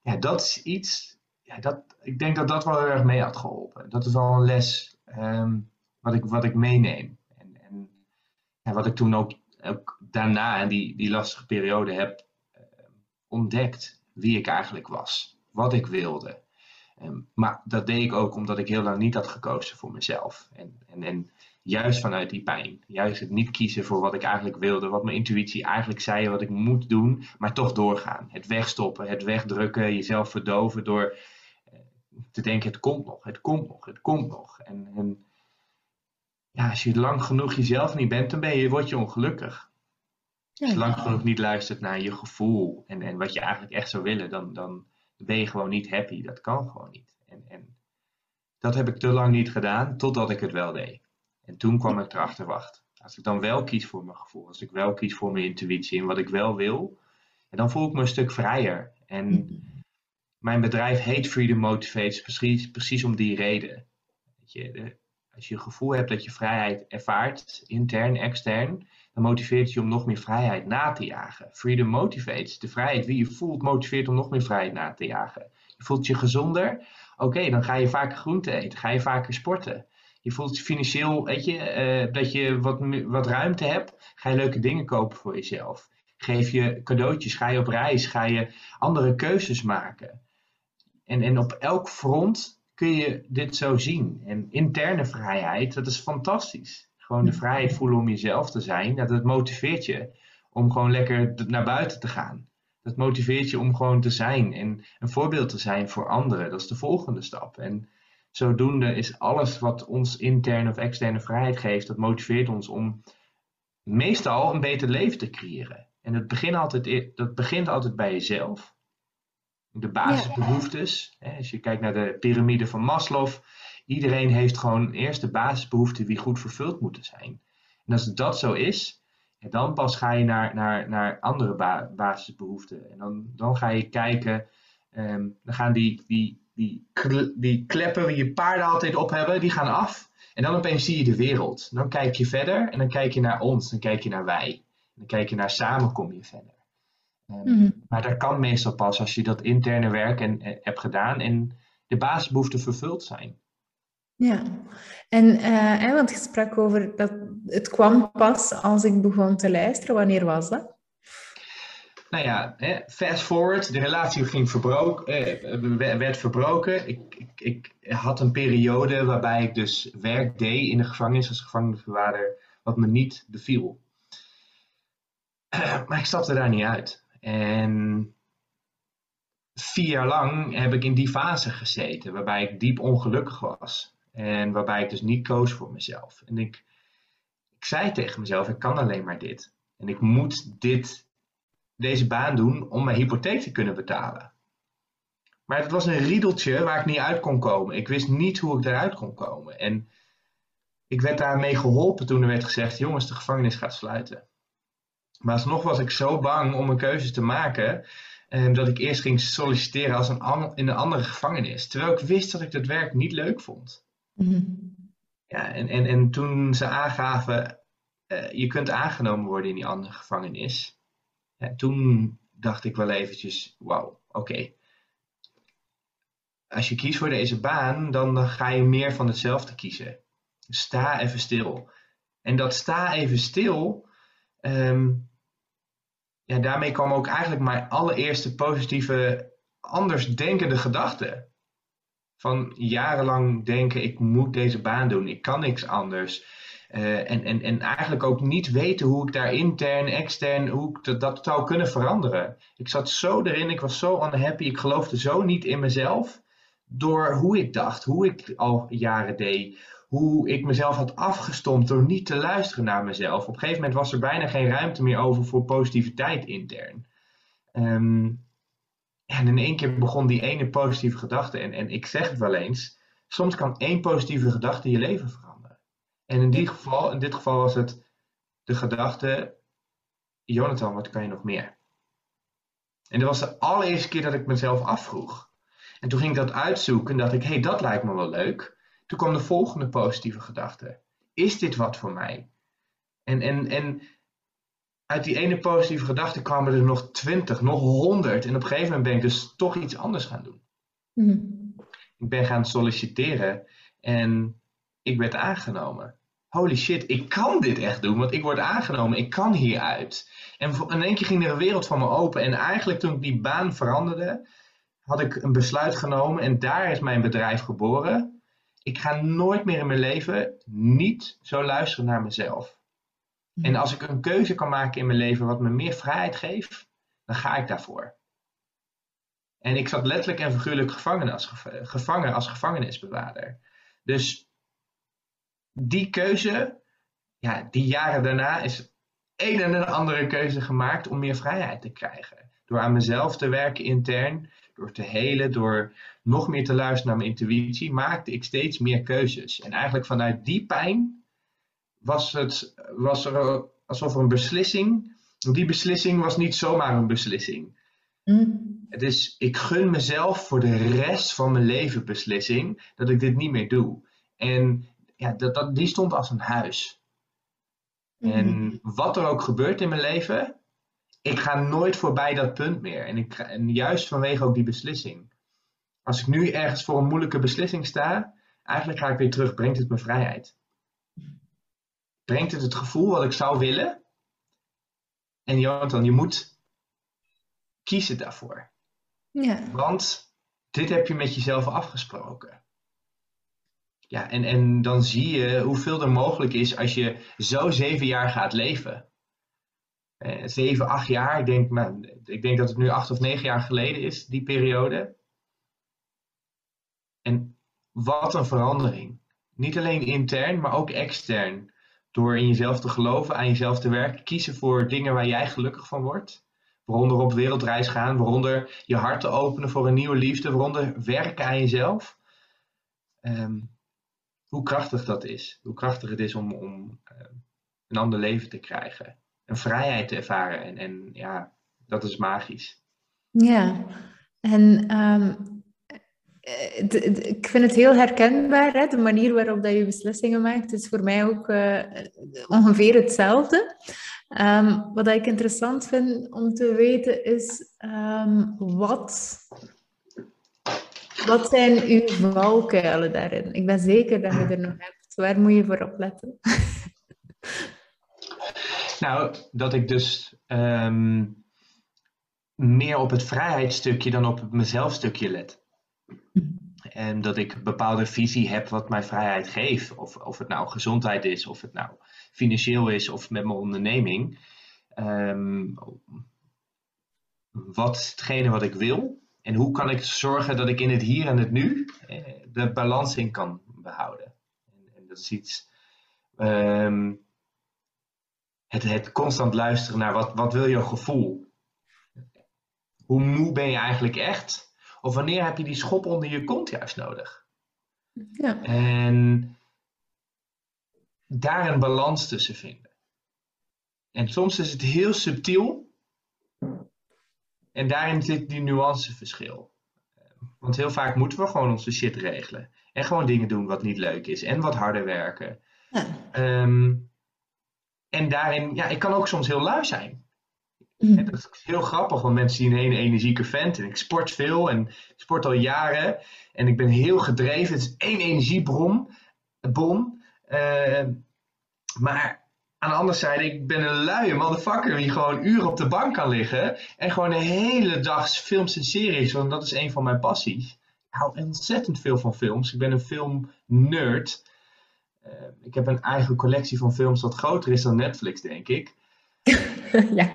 ja, dat is iets ja, dat, ik denk dat dat wel heel erg mee had geholpen. Dat is wel een les ehm, wat, ik, wat ik meeneem. En, en, en, wat ik toen ook, ook daarna in die, die lastige periode heb uh, ontdekt wie ik eigenlijk was. Wat ik wilde. Um, maar dat deed ik ook omdat ik heel lang niet had gekozen voor mezelf. En, en, en juist vanuit die pijn. Juist het niet kiezen voor wat ik eigenlijk wilde, wat mijn intuïtie eigenlijk zei, wat ik moet doen, maar toch doorgaan. Het wegstoppen, het wegdrukken, jezelf verdoven door eh, te denken: het komt nog, het komt nog, het komt nog. En, en ja, als je lang genoeg jezelf niet bent, dan ben je, word je ongelukkig. Als je lang genoeg niet luistert naar je gevoel en, en wat je eigenlijk echt zou willen, dan, dan ben je gewoon niet happy. Dat kan gewoon niet. En, en dat heb ik te lang niet gedaan, totdat ik het wel deed. En toen kwam ik erachter, wacht, als ik dan wel kies voor mijn gevoel, als ik wel kies voor mijn intuïtie en wat ik wel wil, dan voel ik me een stuk vrijer. En mm-hmm. mijn bedrijf heet Freedom Motivates precies, precies om die reden. Je, als je het gevoel hebt dat je vrijheid ervaart, intern, extern, dan motiveert je om nog meer vrijheid na te jagen. Freedom motivates. De vrijheid wie je voelt motiveert om nog meer vrijheid na te jagen. Je voelt je gezonder. Oké, dan ga je vaker groente eten. Ga je vaker sporten. Je voelt financieel, weet je, uh, dat je wat, wat ruimte hebt. Ga je leuke dingen kopen voor jezelf. Geef je cadeautjes. Ga je op reis. Ga je andere keuzes maken. En, en op elk front kun je dit zo zien. En interne vrijheid, dat is fantastisch. Gewoon de vrijheid voelen om jezelf te zijn. Dat, dat motiveert je om gewoon lekker naar buiten te gaan. Dat motiveert je om gewoon te zijn en een voorbeeld te zijn voor anderen. Dat is de volgende stap. En zodoende is alles wat ons interne of externe vrijheid geeft, dat motiveert ons om meestal een beter leven te creëren. En dat begint altijd, dat begint altijd bij jezelf. De basisbehoeftes. Hè, als je kijkt naar de piramide van Maslow, iedereen heeft gewoon eerst de basisbehoeften die goed vervuld moeten zijn. En als dat zo is, dan pas ga je naar, naar, naar andere basisbehoeften. En dan, dan ga je kijken, ehm, dan gaan die, die, die, die kleppen die je paarden altijd op hebben, die gaan af. En dan opeens zie je de wereld. Dan kijk je verder en dan kijk je naar ons, dan kijk je naar wij. En dan kijk je naar samen kom je verder. Ehm, mhm. Maar dat kan meestal pas als je dat interne werk en, hebt gedaan en de basisbehoeften vervuld zijn. Ja, en uh, want je sprak over dat het kwam pas als ik begon te luisteren. Wanneer was dat? Nou ja, fast forward, de relatie ging verbroken, eh, werd verbroken. Ik, ik, ik, had een periode waarbij ik dus werk deed in de gevangenis als gevangenisbewaarder, wat me niet beviel. maar ik stapte daar niet uit. En vier jaar lang heb ik in die fase gezeten, waarbij ik diep ongelukkig was. En waarbij ik dus niet koos voor mezelf. En ik, ik zei tegen mezelf, ik kan alleen maar dit. En ik moet dit, deze baan doen om mijn hypotheek te kunnen betalen. Maar het was een riedeltje waar ik niet uit kon komen. Ik wist niet hoe ik eruit kon komen. En ik werd daarmee geholpen toen er werd gezegd, jongens, de gevangenis gaat sluiten. Maar alsnog was ik zo bang om een keuze te maken, eh, dat ik eerst ging solliciteren als een in een andere gevangenis. Terwijl ik wist dat ik het werk niet leuk vond. Mhm. Ja, en, en, en toen ze aangaven, uh, je kunt aangenomen worden in die andere gevangenis. Toen dacht ik wel eventjes, wauw, oké. Als je kiest voor deze baan, dan, ga je meer van hetzelfde kiezen. Sta even stil. En dat sta even stil, um, ja, daarmee kwam ook eigenlijk mijn allereerste positieve, anders denkende gedachte. Van jarenlang denken, ik moet deze baan doen, ik kan niks anders. Uh, en, en, en eigenlijk ook niet weten hoe ik daar intern, extern, hoe ik dat, dat zou kunnen veranderen. Ik zat zo erin, ik was zo unhappy, ik geloofde zo niet in mezelf. Door hoe ik dacht, hoe ik al jaren deed, hoe ik mezelf had afgestompt door niet te luisteren naar mezelf. Op een gegeven moment was er bijna geen ruimte meer over voor positiviteit intern. Um, en in één keer begon die ene positieve gedachte. En, en ik zeg het wel eens, soms kan één positieve gedachte je leven veranderen. En in, die geval, in dit geval was het de gedachte, Jonathan, wat kan je nog meer? En dat was de allereerste keer dat ik mezelf afvroeg. En toen ging ik dat uitzoeken en dacht ik, hé, hey, dat lijkt me wel leuk. Toen kwam de volgende positieve gedachte. Is dit wat voor mij? En, en, en uit die ene positieve gedachte kwamen er nog twintig, nog honderd. En op een gegeven moment ben ik dus toch iets anders gaan doen. Mhm. Ik ben gaan solliciteren en ik werd aangenomen. Holy shit, ik kan dit echt doen, want ik word aangenomen, ik kan hieruit. En in één keer ging er een wereld van me open. En eigenlijk toen ik die baan veranderde, had ik een besluit genomen en daar is mijn bedrijf geboren. Ik ga nooit meer in mijn leven niet zo luisteren naar mezelf. En als ik een keuze kan maken in mijn leven wat me meer vrijheid geeft, dan ga ik daarvoor. En ik zat letterlijk en figuurlijk gevangen als, gevangen als gevangenisbewaarder. Dus die keuze, ja, die jaren daarna is een en een andere keuze gemaakt om meer vrijheid te krijgen. Door aan mezelf te werken intern, door te helen, door nog meer te luisteren naar mijn intuïtie, maakte ik steeds meer keuzes. En eigenlijk vanuit die pijn was het was er alsof er een beslissing. Die beslissing was niet zomaar een beslissing. Mm. Het is, ik gun mezelf voor de rest van mijn leven beslissing dat ik dit niet meer doe. En ja, dat, dat, die stond als een huis. En mm-hmm. wat er ook gebeurt in mijn leven, ik ga nooit voorbij dat punt meer. En, ik, en juist vanwege ook die beslissing. Als ik nu ergens voor een moeilijke beslissing sta, eigenlijk ga ik weer terug, brengt het me vrijheid. Brengt het het gevoel wat ik zou willen. En Jonathan, je moet kiezen daarvoor. Ja. Want dit heb je met jezelf afgesproken. Ja, en, en dan zie je hoeveel er mogelijk is als je zo zeven jaar gaat leven. Eh, zeven, acht jaar, ik denk, nou, ik denk dat het nu acht of negen jaar geleden is, die periode. En wat een verandering. Niet alleen intern, maar ook extern. Door in jezelf te geloven, aan jezelf te werken, kiezen voor dingen waar jij gelukkig van wordt. Waaronder op wereldreis gaan, waaronder je hart te openen voor een nieuwe liefde, waaronder werken aan jezelf. Um, hoe krachtig dat is. Hoe krachtig het is om, om uh, een ander leven te krijgen. Een vrijheid te ervaren. En, en ja, dat is magisch. Ja, en um, ik vind het heel herkenbaar, hè? de manier waarop dat je beslissingen maakt, is voor mij ook uh, ongeveer hetzelfde. Um, wat ik interessant vind om te weten is um, wat wat zijn uw valkuilen daarin? Ik ben zeker dat je er nog hebt. Waar moet je voor opletten? nou, dat ik dus ehm, meer op het vrijheidsstukje dan op het mezelfstukje let. En dat ik een bepaalde visie heb wat mij vrijheid geeft. Of, of het nou gezondheid is, of het nou financieel is, of met mijn onderneming. Um, wat hetgene wat ik wil, en hoe kan ik zorgen dat ik in het hier en het nu eh, de balans in kan behouden? En, en dat is iets. Um, het, het constant luisteren naar wat, wat wil je gevoel? Hoe moe ben je eigenlijk echt? Of wanneer heb je die schop onder je kont juist nodig? Ja. En daar een balans tussen vinden. En soms is het heel subtiel, en daarin zit die nuanceverschil. Want heel vaak moeten we gewoon onze shit regelen. En gewoon dingen doen wat niet leuk is. En wat harder werken. Ja. Ehm, en daarin, ja, ik kan ook soms heel lui zijn. Mm. Dat is heel grappig, want mensen zien een hele energieke vent. En ik sport veel en sport al jaren. En ik ben heel gedreven. Het is één energiebron. Bom. Uh, maar aan de andere zijde, ik ben een luie motherfucker die gewoon uren op de bank kan liggen en gewoon de hele dag films en series, want dat is een van mijn passies. Ik hou ontzettend veel van films. Ik ben een filmnerd. Uh, ik heb een eigen collectie van films wat groter is dan Netflix, denk ik. ja.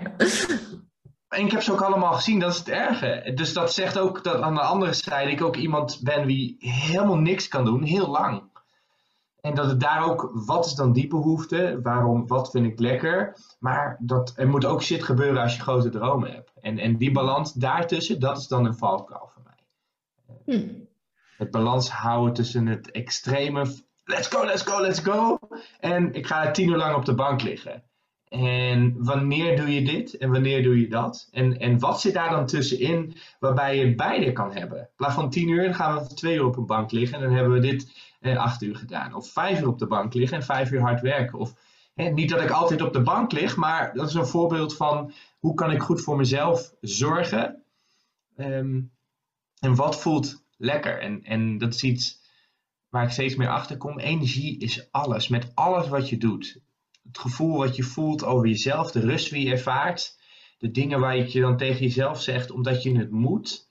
En ik heb ze ook allemaal gezien, dat is het erge. Dus dat zegt ook dat aan de andere zijde ik ook iemand ben die helemaal niks kan doen, heel lang. En dat het daar ook, wat is dan die behoefte? Waarom, wat vind ik lekker? Maar dat, er moet ook shit gebeuren als je grote dromen hebt. En, en die balans daartussen, dat is dan een valkuil voor mij. Hmm. Het balans houden tussen het extreme, let's go, let's go, let's go. En ik ga tien uur lang op de bank liggen. En wanneer doe je dit en wanneer doe je dat? En, en wat zit daar dan tussenin waarbij je beide kan hebben? In plaats van tien uur, dan gaan we twee uur op een bank liggen en dan hebben we dit eh, acht uur gedaan. Of vijf uur op de bank liggen en vijf uur hard werken. Of niet dat ik altijd op de bank lig, maar dat is een voorbeeld van hoe kan ik goed voor mezelf zorgen. Um, en wat voelt lekker. En, en dat is iets waar ik steeds meer achter kom. Energie is alles. Met alles wat je doet. Het gevoel wat je voelt over jezelf, de rust die je ervaart, de dingen waar je dan tegen jezelf zegt omdat je het moet.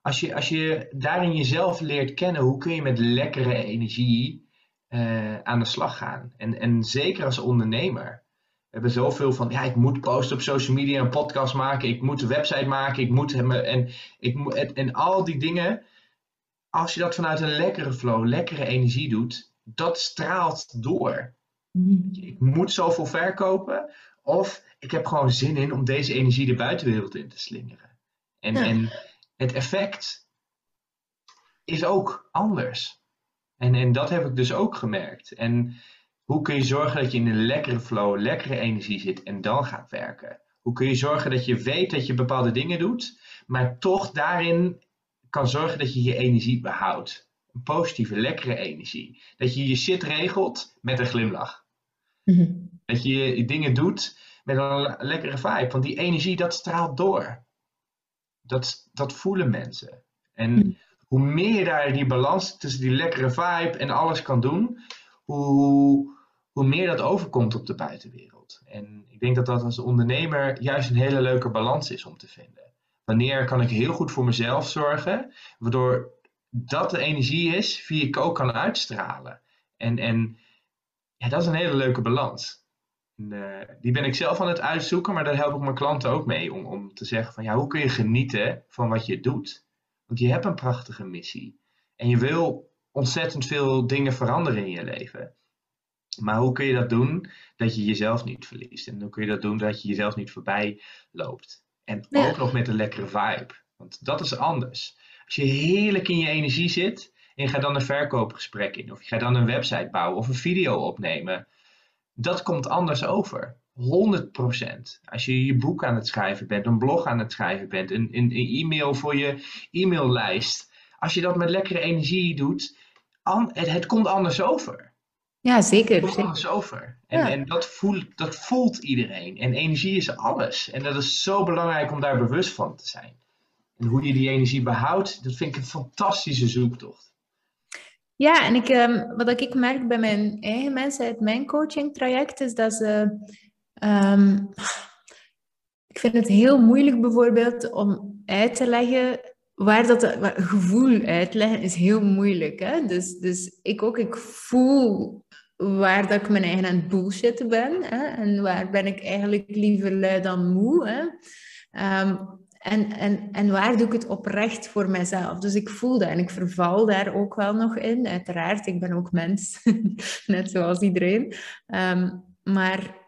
Als je, als je daarin jezelf leert kennen, hoe kun je met lekkere energie uh, aan de slag gaan? En, en zeker als ondernemer. We hebben zoveel van, ja, ik moet posten op social media, een podcast maken, ik moet een website maken, ik moet hem, en, ik en, en al die dingen. Als je dat vanuit een lekkere flow, lekkere energie doet, dat straalt door. Ik moet zoveel verkopen, of ik heb gewoon zin in om deze energie de buitenwereld in te slingeren. En, en het effect is ook anders. En, en dat heb ik dus ook gemerkt. En hoe kun je zorgen dat je in een lekkere flow, lekkere energie zit en dan gaat werken? Hoe kun je zorgen dat je weet dat je bepaalde dingen doet, maar toch daarin kan zorgen dat je je energie behoudt? Een positieve, lekkere energie. Dat je je shit regelt met een glimlach. Mhm. Dat je dingen doet met een lekkere vibe. Want die energie, dat straalt door. Dat, dat voelen mensen. En mhm. hoe meer je daar die balans tussen die lekkere vibe en alles kan doen, hoe, hoe meer dat overkomt op de buitenwereld. En ik denk dat dat als ondernemer juist een hele leuke balans is om te vinden. Wanneer kan ik heel goed voor mezelf zorgen, waardoor dat de energie is die ik ook kan uitstralen. En, en ja, dat is een hele leuke balans. En, uh, die ben ik zelf aan het uitzoeken, maar daar help ik mijn klanten ook mee om, om te zeggen van ja, hoe kun je genieten van wat je doet? Want je hebt een prachtige missie en je wil ontzettend veel dingen veranderen in je leven. Maar hoe kun je dat doen dat je jezelf niet verliest? En hoe kun je dat doen dat je jezelf niet voorbij loopt? En ook nog met een lekkere vibe. Want dat is anders. Als je heerlijk in je energie zit en je gaat dan een verkoopgesprek in, of je gaat dan een website bouwen of een video opnemen, dat komt anders over. 100%. Als je je boek aan het schrijven bent, een blog aan het schrijven bent, een, een, een e-mail voor je e-maillijst. Als je dat met lekkere energie doet, het, het komt anders over. Ja, zeker. Het komt anders over. En, en dat, voelt, dat voelt iedereen. En energie is alles. En dat is zo belangrijk om daar bewust van te zijn. En hoe je die energie behoudt, dat vind ik een fantastische zoektocht. Ja, en ik, um, wat ik merk bij mijn eigen mensen uit mijn coaching traject is dat ze. Um, ik vind het heel moeilijk bijvoorbeeld om uit te leggen waar dat gevoel uitleggen is heel moeilijk. Hè? Dus, dus ik ook, ik voel waar dat ik mijn eigen aan het bullshitten ben. Hè? En waar ben ik eigenlijk liever lui dan moe. Hè? Um, en, en, en waar doe ik het oprecht voor mezelf? Dus ik voel dat en ik verval daar ook wel nog in. Uiteraard, ik ben ook mens, net zoals iedereen. Um, maar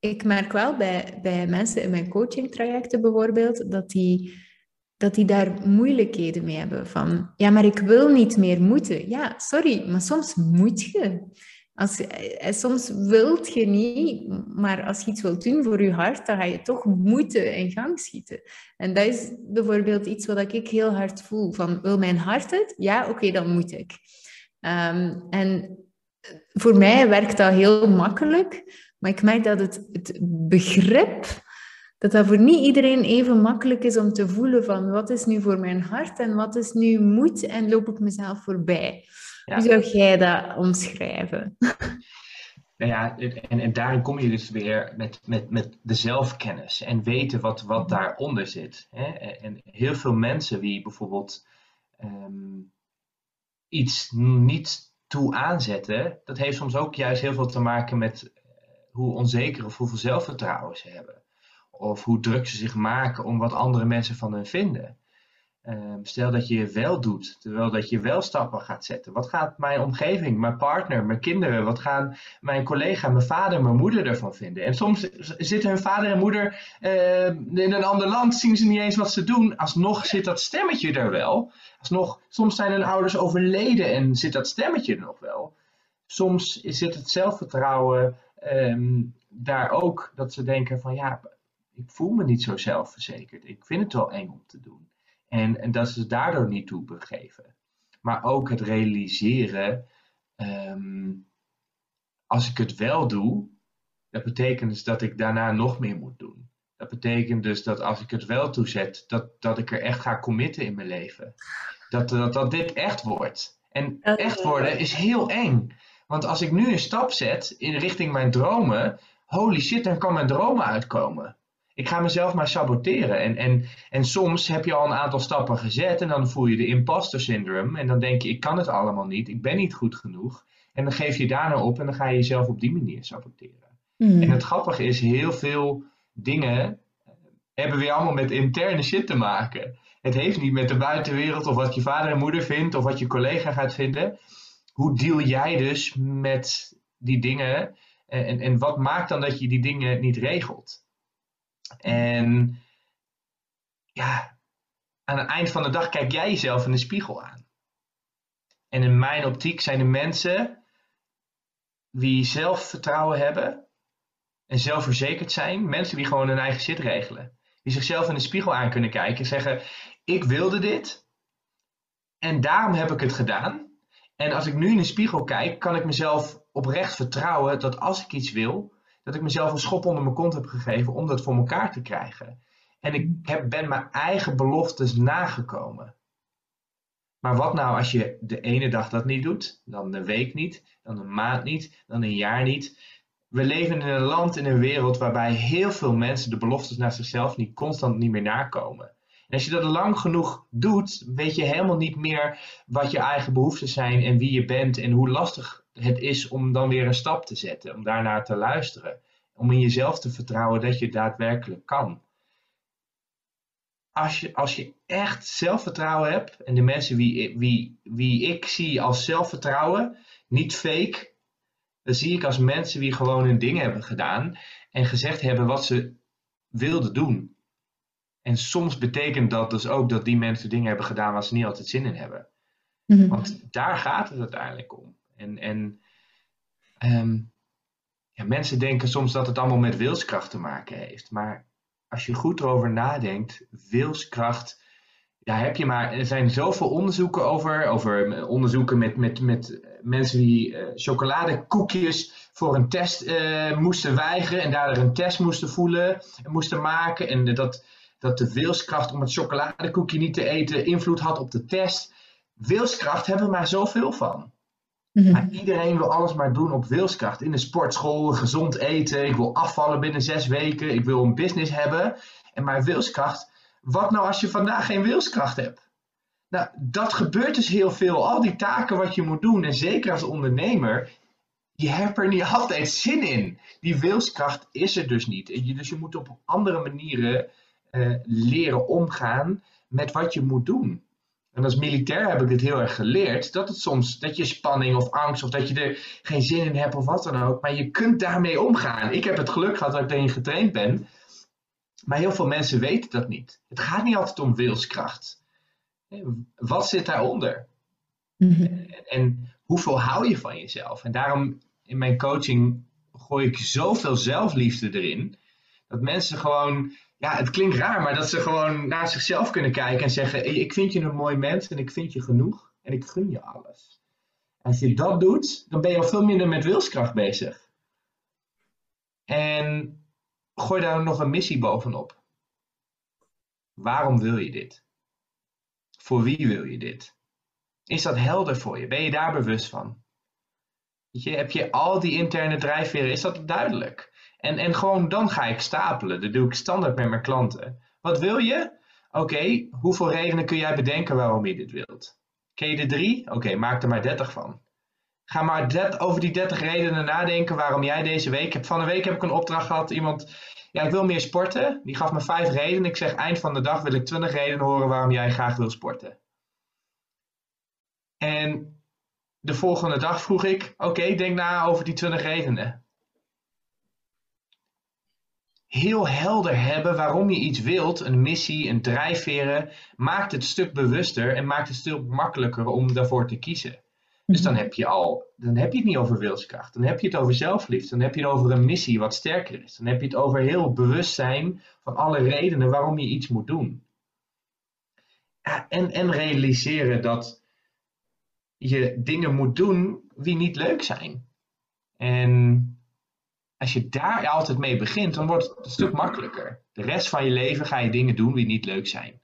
ik merk wel bij, bij mensen in mijn coachingtrajecten bijvoorbeeld, dat die, dat die daar moeilijkheden mee hebben. Van, ja, maar ik wil niet meer moeten. Ja, sorry, maar soms moet je. Als, eh, soms wilt je niet, maar als je iets wilt doen voor je hart, dan ga je toch moeten in gang schieten. En dat is bijvoorbeeld iets wat ik heel hard voel. Van, wil mijn hart het? Ja, oké, dan moet ik. Um, en voor mij werkt dat heel makkelijk, maar ik merk dat het, het begrip, dat dat voor niet iedereen even makkelijk is om te voelen van wat is nu voor mijn hart en wat is nu moet en loop ik mezelf voorbij. Hoe zou jij dat omschrijven? Nou ja, en, en daarin kom je dus weer met, met, met de zelfkennis en weten wat, wat daaronder zit. Hè? En heel veel mensen die bijvoorbeeld ehm, iets niet toe aanzetten, dat heeft soms ook juist heel veel te maken met eh, hoe onzeker of hoeveel zelfvertrouwen ze hebben. Of hoe druk ze zich maken om wat andere mensen van hen vinden. Ehm, stel dat je wel doet, terwijl dat je wel stappen gaat zetten. Wat gaat mijn omgeving, mijn partner, mijn kinderen, wat gaan mijn collega, mijn vader, mijn moeder ervan vinden? En soms zitten hun vader en moeder ehm, in een ander land, zien ze niet eens wat ze doen. Alsnog zit dat stemmetje er wel. Alsnog, soms zijn hun ouders overleden en zit dat stemmetje er nog wel. Soms zit het zelfvertrouwen ehm, daar ook, dat ze denken van ja, ik voel me niet zo zelfverzekerd. Ik vind het wel eng om te doen. En, en dat ze daardoor niet toe begeven. Maar ook het realiseren, ehm, als ik het wel doe, dat betekent dus dat ik daarna nog meer moet doen. Dat betekent dus dat als ik het wel toezet, dat, dat ik er echt ga committen in mijn leven. Dat, dat, dat dit echt wordt. En echt worden is heel eng. Want als ik nu een stap zet in richting mijn dromen, holy shit, dan kan mijn dromen uitkomen. Ik ga mezelf maar saboteren. En, en, en soms heb je al een aantal stappen gezet en dan voel je de imposter syndrome. En dan denk je, ik kan het allemaal niet, ik ben niet goed genoeg. En dan geef je daarna op en dan ga je jezelf op die manier saboteren. Hmm. En het grappige is, heel veel dingen eh, hebben weer allemaal met interne shit te maken. Het heeft niet met de buitenwereld of wat je vader en moeder vindt of wat je collega gaat vinden. Hoe deal jij dus met die dingen eh, en, en wat maakt dan dat je die dingen niet regelt? En ja, aan het eind van de dag kijk jij jezelf in de spiegel aan. En in mijn optiek zijn de mensen die zelfvertrouwen hebben en zelfverzekerd zijn, mensen die gewoon hun eigen shit regelen. Die zichzelf in de spiegel aan kunnen kijken en zeggen: Ik wilde dit en daarom heb ik het gedaan. En als ik nu in de spiegel kijk, kan ik mezelf oprecht vertrouwen dat als ik iets wil, dat ik mezelf een schop onder mijn kont heb gegeven om dat voor elkaar te krijgen. En ik heb, ben mijn eigen beloftes nagekomen. Maar wat nou als je de ene dag dat niet doet, dan een week niet, dan een maand niet, dan een jaar niet? We leven in een land, in een wereld waarbij heel veel mensen de beloftes naar zichzelf niet constant niet meer nakomen. En als je dat lang genoeg doet, weet je helemaal niet meer wat je eigen behoeften zijn en wie je bent en hoe lastig het is om dan weer een stap te zetten, om daarnaar te luisteren, om in jezelf te vertrouwen dat je daadwerkelijk kan. Als je, als je echt zelfvertrouwen hebt, en de mensen wie, wie, wie ik zie als zelfvertrouwen, niet fake, dan zie ik als mensen die gewoon hun ding hebben gedaan en gezegd hebben wat ze wilden doen. En soms betekent dat dus ook dat die mensen dingen hebben gedaan waar ze niet altijd zin in hebben. Mhm. Want daar gaat het uiteindelijk om. En, en ehm, ja, mensen denken soms dat het allemaal met wilskracht te maken heeft. Maar als je goed erover nadenkt, wilskracht. Ja, heb je maar, er zijn zoveel onderzoeken over. Over onderzoeken met, met, met mensen die uh, chocoladekoekjes voor een test uh, moesten weigeren. En daardoor een test moesten voelen en moesten maken. En dat, dat de wilskracht om het chocoladekoekje niet te eten invloed had op de test. Wilskracht hebben we maar zoveel van. Mhm. Maar iedereen wil alles maar doen op wilskracht. In de sportschool, gezond eten, ik wil afvallen binnen zes weken, ik wil een business hebben. En maar wilskracht, wat nou als je vandaag geen wilskracht hebt? Nou, dat gebeurt dus heel veel. Al die taken wat je moet doen, en zeker als ondernemer, je hebt er niet altijd zin in. Die wilskracht is er dus niet. Dus je moet op andere manieren uh, leren omgaan met wat je moet doen. En als militair heb ik dit heel erg geleerd, dat het soms, dat je spanning of angst of dat je er geen zin in hebt of wat dan ook, maar je kunt daarmee omgaan. Ik heb het geluk gehad dat ik erin getraind ben, maar heel veel mensen weten dat niet. Het gaat niet altijd om wilskracht. Wat zit daaronder? Mm en, en hoeveel hou je van jezelf? En daarom in mijn coaching gooi ik zoveel zelfliefde erin, dat mensen gewoon ja, het klinkt raar, maar dat ze gewoon naar zichzelf kunnen kijken en zeggen: Ik vind je een mooi mens en ik vind je genoeg en ik gun je alles. Als je dat doet, dan ben je al veel minder met wilskracht bezig. En gooi daar nog een missie bovenop. Waarom wil je dit? Voor wie wil je dit? Is dat helder voor je? Ben je daar bewust van? je, heb je al die interne drijfveren, is dat duidelijk? En, en gewoon dan ga ik stapelen. Dat doe ik standaard met mijn klanten. Wat wil je? Oké, hoeveel redenen kun jij bedenken waarom je dit wilt? Ken je de drie? Oké, maak er maar 30 van. Ga maar over die 30 redenen nadenken waarom jij deze week. Van een week heb ik een opdracht gehad. Iemand, ja, ik wil meer sporten. Die gaf me vijf redenen. Ik zeg, eind van de dag wil ik 20 redenen horen waarom jij graag wil sporten. En de volgende dag vroeg ik, oké, denk na over die 20 redenen heel helder hebben waarom je iets wilt, een missie, een drijfveren, maakt het stuk bewuster en maakt het stuk makkelijker om daarvoor te kiezen. Dus dan mhm. heb je al, dan heb je het niet over wilskracht, dan heb je het over zelfliefde, dan heb je het over een missie wat sterker is, dan heb je het over heel bewust zijn van alle redenen waarom je iets moet doen. en, en realiseren dat je dingen moet doen die niet leuk zijn. En als je daar altijd mee begint, dan wordt het een stuk makkelijker. De rest van je leven ga je dingen doen die niet leuk zijn.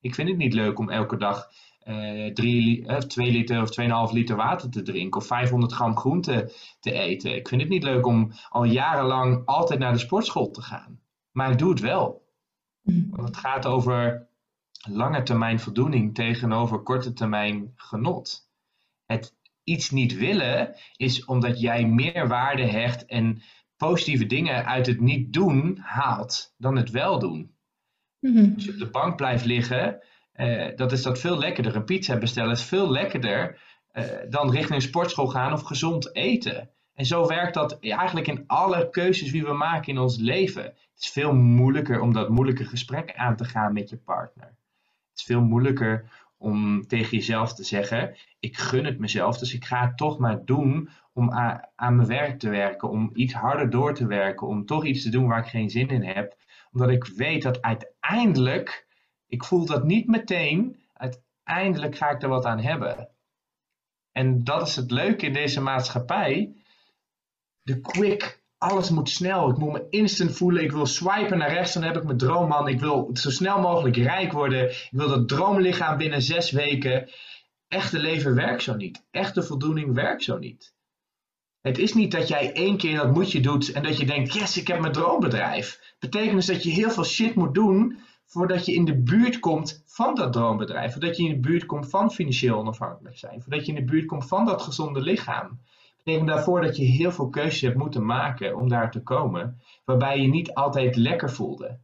Ik vind het niet leuk om elke dag uh, uh, drie, uh, 2 liter of 2,5 liter water te drinken of 500 gram groente te eten. Ik vind het niet leuk om al jarenlang altijd naar de sportschool te gaan. Maar ik doe het wel. Want het gaat over lange termijn voldoening tegenover korte termijn genot. Het iets niet willen is omdat jij meer waarde hecht en positieve dingen uit het niet doen haalt dan het wel doen. Mm Als je op de bank blijft liggen, uh, dat is dat veel lekkerder. Een pizza bestellen is veel lekkerder uh, dan richting een sportschool gaan of gezond eten. En zo werkt dat eigenlijk in alle keuzes die we maken in ons leven. Het is veel moeilijker om dat moeilijke gesprek aan te gaan met je partner. Het is veel moeilijker om tegen jezelf te zeggen: Ik gun het mezelf, dus ik ga het toch maar doen om aan mijn werk te werken, om iets harder door te werken, om toch iets te doen waar ik geen zin in heb. Omdat ik weet dat uiteindelijk, ik voel dat niet meteen, uiteindelijk ga ik er wat aan hebben. En dat is het leuke in deze maatschappij. De quick, alles moet snel. Ik moet me instant voelen. Ik wil swipen naar rechts, dan heb ik mijn droomman. Ik wil zo snel mogelijk rijk worden. Ik wil dat droomlichaam binnen zes weken. Echte leven werkt zo niet. Echte voldoening werkt zo niet. Het is niet dat jij één keer dat moetje doet en dat je denkt, yes, ik heb mijn droombedrijf. Betekent dus dat je heel veel shit moet doen voordat je in de buurt komt van dat droombedrijf. Voordat je in de buurt komt van financieel onafhankelijk zijn. Voordat je in de buurt komt van dat gezonde lichaam. Betekent daarvoor dat je heel veel keuzes hebt moeten maken om daar te komen. Waarbij je niet altijd lekker voelde.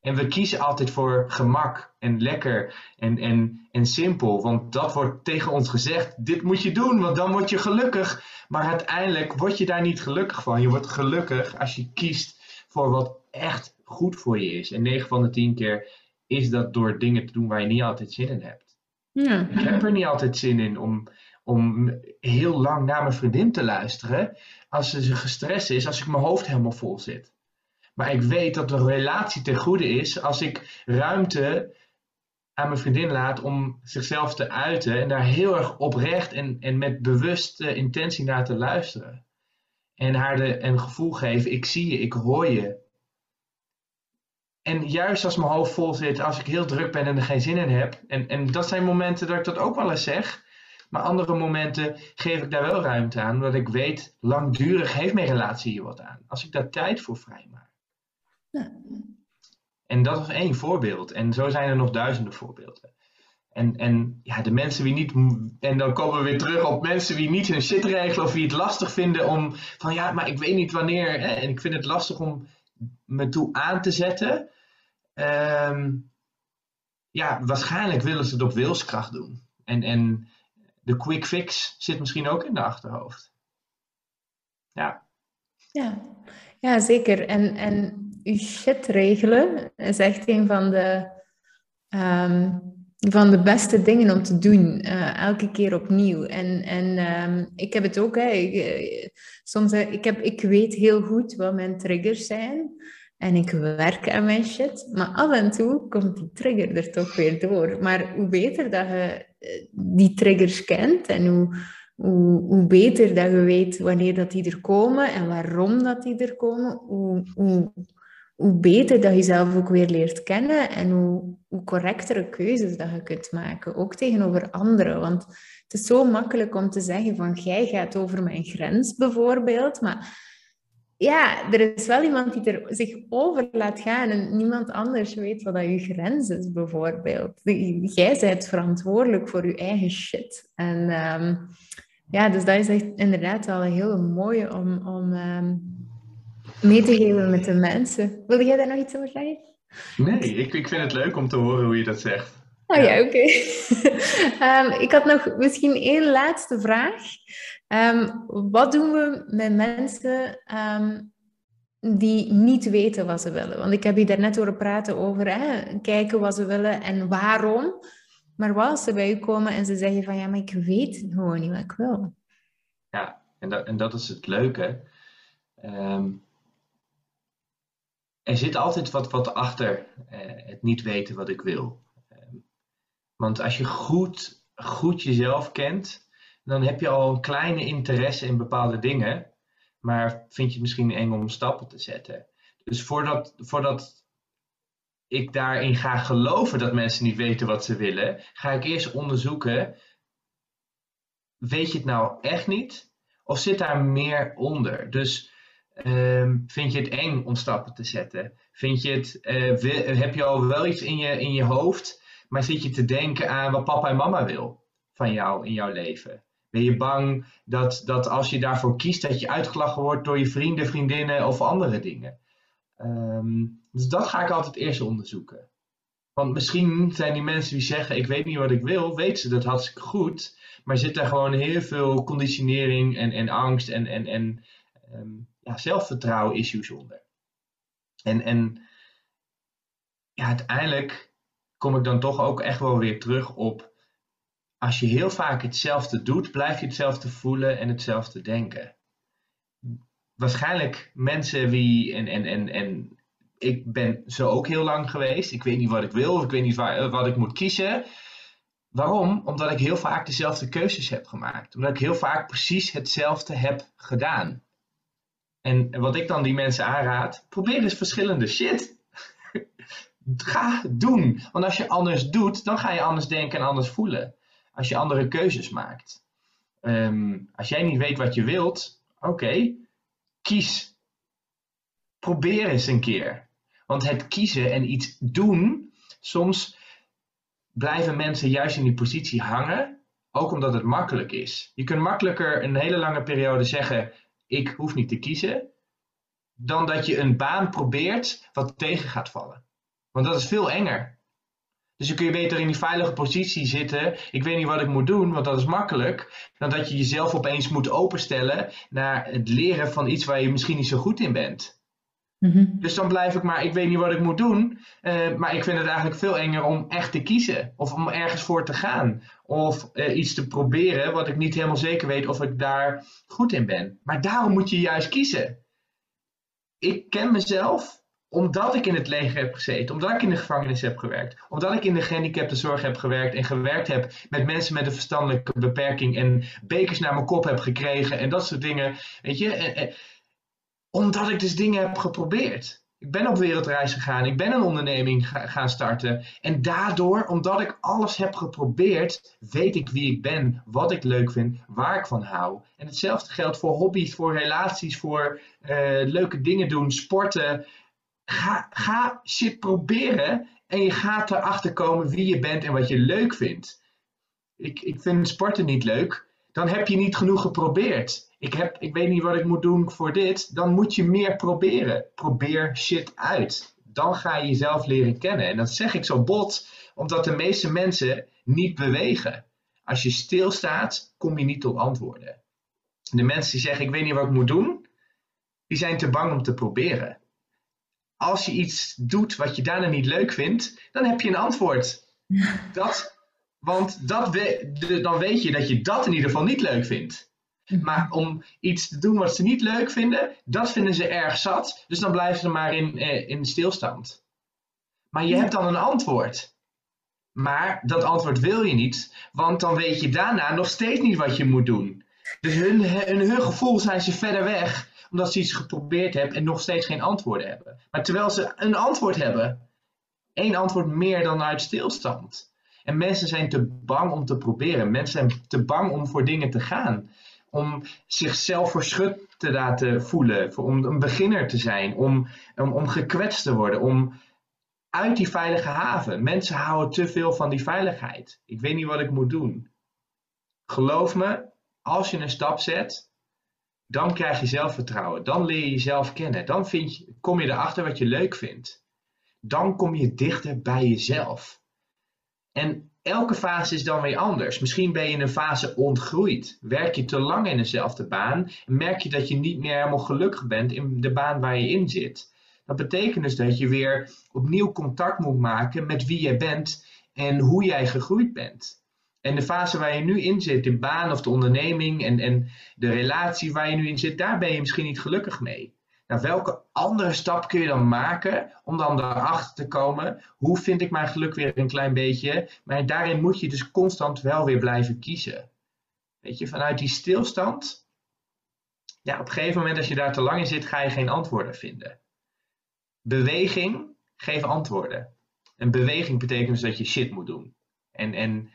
En we kiezen altijd voor gemak en lekker en, en, en simpel. Want dat wordt tegen ons gezegd. Dit moet je doen, want dan word je gelukkig. Maar uiteindelijk word je daar niet gelukkig van. Je wordt gelukkig als je kiest voor wat echt goed voor je is. En 9 van de 10 keer is dat door dingen te doen waar je niet altijd zin in hebt. Ja. Ik heb er niet altijd zin in om, om heel lang naar mijn vriendin te luisteren. Als ze gestrest is, als ik mijn hoofd helemaal vol zit. Maar ik weet dat de relatie ten goede is als ik ruimte aan mijn vriendin laat om zichzelf te uiten en daar heel erg oprecht en, en met bewuste intentie naar te luisteren. En haar de, een gevoel geven, ik zie je, ik hoor je. En juist als mijn hoofd vol zit, als ik heel druk ben en er geen zin in heb, en, en dat zijn momenten dat ik dat ook wel eens zeg, maar andere momenten geef ik daar wel ruimte aan, omdat ik weet, langdurig heeft mijn relatie hier wat aan. Als ik daar tijd voor vrijmaak. Ja. En dat is één voorbeeld. En zo zijn er nog duizenden voorbeelden. En, en ja, de mensen die niet, en dan komen we weer terug op mensen die niet hun shit regelen of die het lastig vinden om van ja, maar ik weet niet wanneer hè, en ik vind het lastig om me toe aan te zetten. Ehm, ja, waarschijnlijk willen ze het op wilskracht doen. En, en de quick fix zit misschien ook in de achterhoofd. Ja. Ja, ja zeker. En, en je shit regelen is echt een van de, um, van de beste dingen om te doen. Uh, elke keer opnieuw. En, en um, ik heb het ook. Hè, ik, eh, soms, ik, heb, ik weet heel goed wat mijn triggers zijn. En ik werk aan mijn shit. Maar af en toe komt die trigger er toch weer door. Maar hoe beter dat je eh, die triggers kent en hoe, hoe, hoe beter dat je weet wanneer dat die er komen en waarom dat die er komen, hoe, hoe beter dat je jezelf ook weer leert kennen en hoe, hoe correctere keuzes dat je kunt maken, ook tegenover anderen. Want het is zo makkelijk om te zeggen van jij gaat over mijn grens bijvoorbeeld, maar ja, er is wel iemand die er zich over laat gaan en niemand anders weet wat dat je grens is bijvoorbeeld. Jij bent verantwoordelijk voor je eigen shit. En um, ja, dus dat is echt inderdaad wel een heel mooie om, om um, mee te geven met de mensen. Wil jij daar nog iets over zeggen? Nee, ik, ik vind het leuk om te horen hoe je dat zegt. Oh ja, oké. um, ik had nog misschien één laatste vraag. Um, wat doen we met mensen um, die niet weten wat ze willen? Want ik heb je daarnet horen praten over hè, kijken wat ze willen en waarom. Maar wat als ze bij u komen en ze zeggen van ja, maar ik weet gewoon niet wat ik wil. Ja, en dat, en dat is het leuke. Um, er zit altijd wat, wat achter uh, het niet weten wat ik wil. Um, want als je goed, goed jezelf kent, dan heb je al een kleine interesse in bepaalde dingen, maar vind je het misschien eng om stappen te zetten. Dus voordat, voordat ik daarin ga geloven dat mensen niet weten wat ze willen, ga ik eerst onderzoeken, weet je het nou echt niet? Of zit daar meer onder? Dus ehm, vind je het eng om stappen te zetten? Vind je het, uh, heb je al wel iets in je, in je hoofd, maar zit je te denken aan wat papa en mama wil van jou in jouw leven? Ben je bang dat, dat als je daarvoor kiest, dat je uitgelachen wordt door je vrienden, vriendinnen of andere dingen? Ehm, dus dat ga ik altijd eerst onderzoeken. Want misschien zijn die mensen die zeggen: Ik weet niet wat ik wil, weten ze dat hartstikke goed. Maar zit er gewoon heel veel conditionering en, en angst en, en, en ehm, ja, zelfvertrouwen issues onder. En, en ja, uiteindelijk kom ik dan toch ook echt wel weer terug op. Als je heel vaak hetzelfde doet, blijf je hetzelfde voelen en hetzelfde denken waarschijnlijk mensen wie, en, en, en, en ik ben zo ook heel lang geweest. Ik weet niet wat ik wil, of ik weet niet waar, wat ik moet kiezen. Waarom? Omdat ik heel vaak dezelfde keuzes heb gemaakt. Omdat ik heel vaak precies hetzelfde heb gedaan. En wat ik dan die mensen aanraad, probeer dus verschillende shit. ga doen. Want als je anders doet, dan ga je anders denken en anders voelen. Als je andere keuzes maakt. Ehm, als jij niet weet wat je wilt, oké, kies. Probeer eens een keer. Want het kiezen en iets doen, soms blijven mensen juist in die positie hangen, ook omdat het makkelijk is. Je kunt makkelijker een hele lange periode zeggen: ik hoef niet te kiezen, dan dat je een baan probeert wat tegen gaat vallen. Want dat is veel enger. Dus dan kun je beter in die veilige positie zitten. Ik weet niet wat ik moet doen, want dat is makkelijk. Dan dat je jezelf opeens moet openstellen naar het leren van iets waar je misschien niet zo goed in bent. Mhm. Dus dan blijf ik maar, ik weet niet wat ik moet doen. Uh, maar ik vind het eigenlijk veel enger om echt te kiezen. Of om ergens voor te gaan. Of uh, iets te proberen wat ik niet helemaal zeker weet of ik daar goed in ben. Maar daarom moet je juist kiezen. Ik ken mezelf omdat ik in het leger heb gezeten, omdat ik in de gevangenis heb gewerkt, omdat ik in de gehandicaptenzorg heb gewerkt en gewerkt heb met mensen met een verstandelijke beperking en bekers naar mijn kop heb gekregen en dat soort dingen. Weet je, omdat ik dus dingen heb geprobeerd. Ik ben op wereldreis gegaan, ik ben een onderneming gaan starten. En daardoor, omdat ik alles heb geprobeerd, weet ik wie ik ben, wat ik leuk vind, waar ik van hou. En hetzelfde geldt voor hobby's, voor relaties, voor uh, leuke dingen doen, sporten. Ga, ga shit proberen en je gaat erachter komen wie je bent en wat je leuk vindt. Ik, ik vind sporten niet leuk. Dan heb je niet genoeg geprobeerd. Ik, heb, ik weet niet wat ik moet doen voor dit. Dan moet je meer proberen. Probeer shit uit. Dan ga je jezelf leren kennen. En dat zeg ik zo bot, omdat de meeste mensen niet bewegen. Als je stilstaat, kom je niet tot antwoorden. De mensen die zeggen: Ik weet niet wat ik moet doen, die zijn te bang om te proberen als je iets doet wat je daarna niet leuk vindt, dan heb je een antwoord. Dat, want dat we, dan weet je dat je dat in ieder geval niet leuk vindt. Mhm. Maar om iets te doen wat ze niet leuk vinden, dat vinden ze erg zat. Dus dan blijven ze maar in, eh, in stilstand. Maar je hebt dan een antwoord. Maar dat antwoord wil je niet, want dan weet je daarna nog steeds niet wat je moet doen. Dus hun, hun, hun gevoel zijn ze verder weg omdat ze iets geprobeerd hebben en nog steeds geen antwoorden hebben. Maar terwijl ze een antwoord hebben, één antwoord meer dan uit stilstand. En mensen zijn te bang om te proberen. Mensen zijn te bang om voor dingen te gaan. Om zichzelf verschut te laten voelen. Om een beginner te zijn. Om, om, om gekwetst te worden. Om uit die veilige haven. Mensen houden te veel van die veiligheid. Ik weet niet wat ik moet doen. Geloof me, als je een stap zet, dan krijg je zelfvertrouwen. Dan leer je jezelf kennen. Dan vind je, kom je erachter wat je leuk vindt. Dan kom je dichter bij jezelf. En elke fase is dan weer anders. Misschien ben je in een fase ontgroeid. Werk je te lang in dezelfde baan en merk je dat je niet meer helemaal gelukkig bent in de baan waar je in zit. Dat betekent dus dat je weer opnieuw contact moet maken met wie je bent en hoe jij gegroeid bent. En de fase waar je nu in zit, de baan of de onderneming en, en de relatie waar je nu in zit, daar ben je misschien niet gelukkig mee. Nou, welke andere stap kun je dan maken om dan daarachter te komen? Hoe vind ik mijn geluk weer een klein beetje? Maar daarin moet je dus constant wel weer blijven kiezen. Weet je, vanuit die stilstand, ja, op een gegeven moment als je daar te lang in zit, ga je geen antwoorden vinden. Beweging geeft antwoorden. En beweging betekent dus dat je shit moet doen. En, en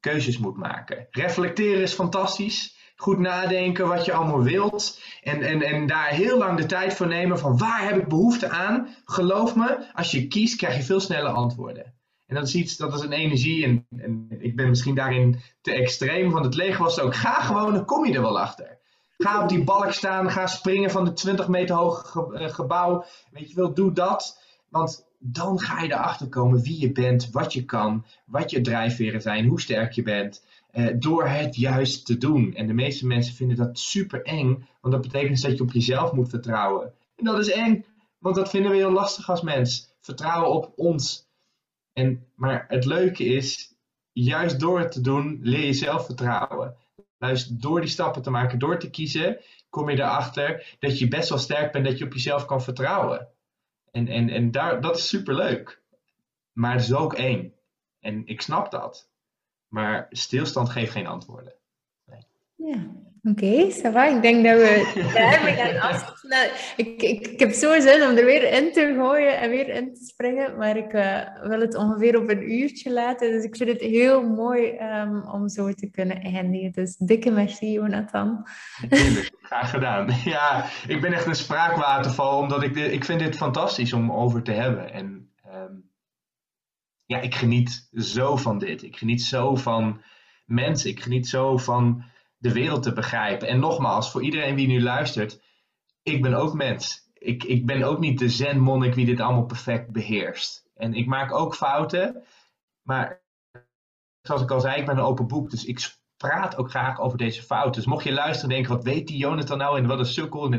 keuzes moet maken. Reflecteren is fantastisch. Goed nadenken wat je allemaal wilt. En, en, en daar heel lang de tijd voor nemen van waar heb ik behoefte aan. Geloof me, als je kiest krijg je veel sneller antwoorden. En dat is iets, dat is een energie. En, en ik ben misschien daarin te extreem. Want het leger was ook, ga gewoon, dan kom je er wel achter. Ga op die balk staan, ga springen van de 20 meter hoge eh, gebouw. Weet je wel, doe dat. Want dan ga je erachter komen wie je bent, wat je kan, wat je drijfveren zijn, hoe sterk je bent. Eh, door het juist te doen. En de meeste mensen vinden dat super eng, want dat betekent dus dat je op jezelf moet vertrouwen. En dat is eng, want dat vinden we heel lastig als mens. Vertrouwen op ons. En, maar het leuke is, juist door het te doen, leer je zelf vertrouwen. Juist door die stappen te maken, door te kiezen, kom je erachter dat je best wel sterk bent, dat je op jezelf kan vertrouwen. En, en, en daar, dat is super leuk. Maar het is ook eng. En ik snap dat. Maar stilstand geeft geen antwoorden. Nee. Ja, oké, okay, Ik denk dat we daarmee gaan afsluiten. Ik, ik, ik heb zo zin om er weer in te gooien en weer in te springen. Maar ik uh, wil het ongeveer op een uurtje laten. Dus ik vind het heel mooi um, om zo te kunnen eindigen. Dus dikke merci, Jonathan. Natuurlijk, graag gedaan. Ja, ik ben echt een spraakwaterval. Omdat ik, ik vind dit fantastisch om over te hebben. En um, ja, ik geniet zo van dit. Ik geniet zo van mensen. Ik geniet zo van de wereld te begrijpen. En nogmaals, voor iedereen die nu luistert, ik ben ook mens. Ik, ik ben ook niet de zen-monnik die dit allemaal perfect beheerst. En ik maak ook fouten, maar zoals ik al zei, ik ben een open boek, dus ik praat ook graag over deze fouten. Dus mocht je luisteren en denken, wat weet die Jonathan nou en wat een sukkel.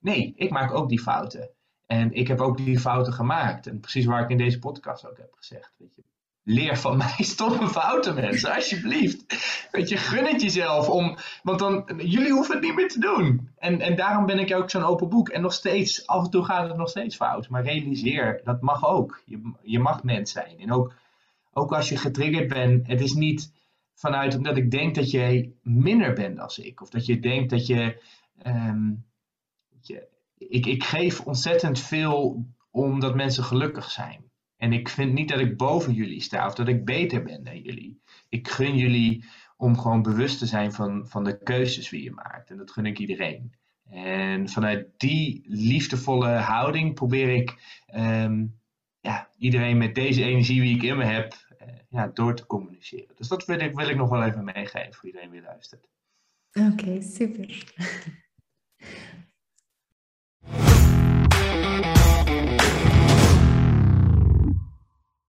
Nee, ik maak ook die fouten. En ik heb ook die fouten gemaakt. En precies waar ik in deze podcast ook heb gezegd. Weet je. Leer van mij stomme fouten, mensen, alsjeblieft. Weet je, gun het jezelf om. Want dan, jullie hoeven het niet meer te doen. En, en daarom ben ik ook zo'n open boek. En nog steeds, af en toe gaat het nog steeds fout. Maar realiseer, dat mag ook. Je, je mag mens zijn. En ook, ook als je getriggerd bent, het is niet vanuit omdat ik denk dat je minder bent dan ik. Of dat je denkt dat je. Um, je ik, ik geef ontzettend veel omdat mensen gelukkig zijn. En ik vind niet dat ik boven jullie sta of dat ik beter ben dan jullie. Ik gun jullie om gewoon bewust te zijn van, van de keuzes die je maakt. En dat gun ik iedereen. En vanuit die liefdevolle houding probeer ik um, ja, iedereen met deze energie die ik in me heb, uh, ja, door te communiceren. Dus dat wil ik, wil ik nog wel even meegeven voor iedereen die luistert. Oké, super.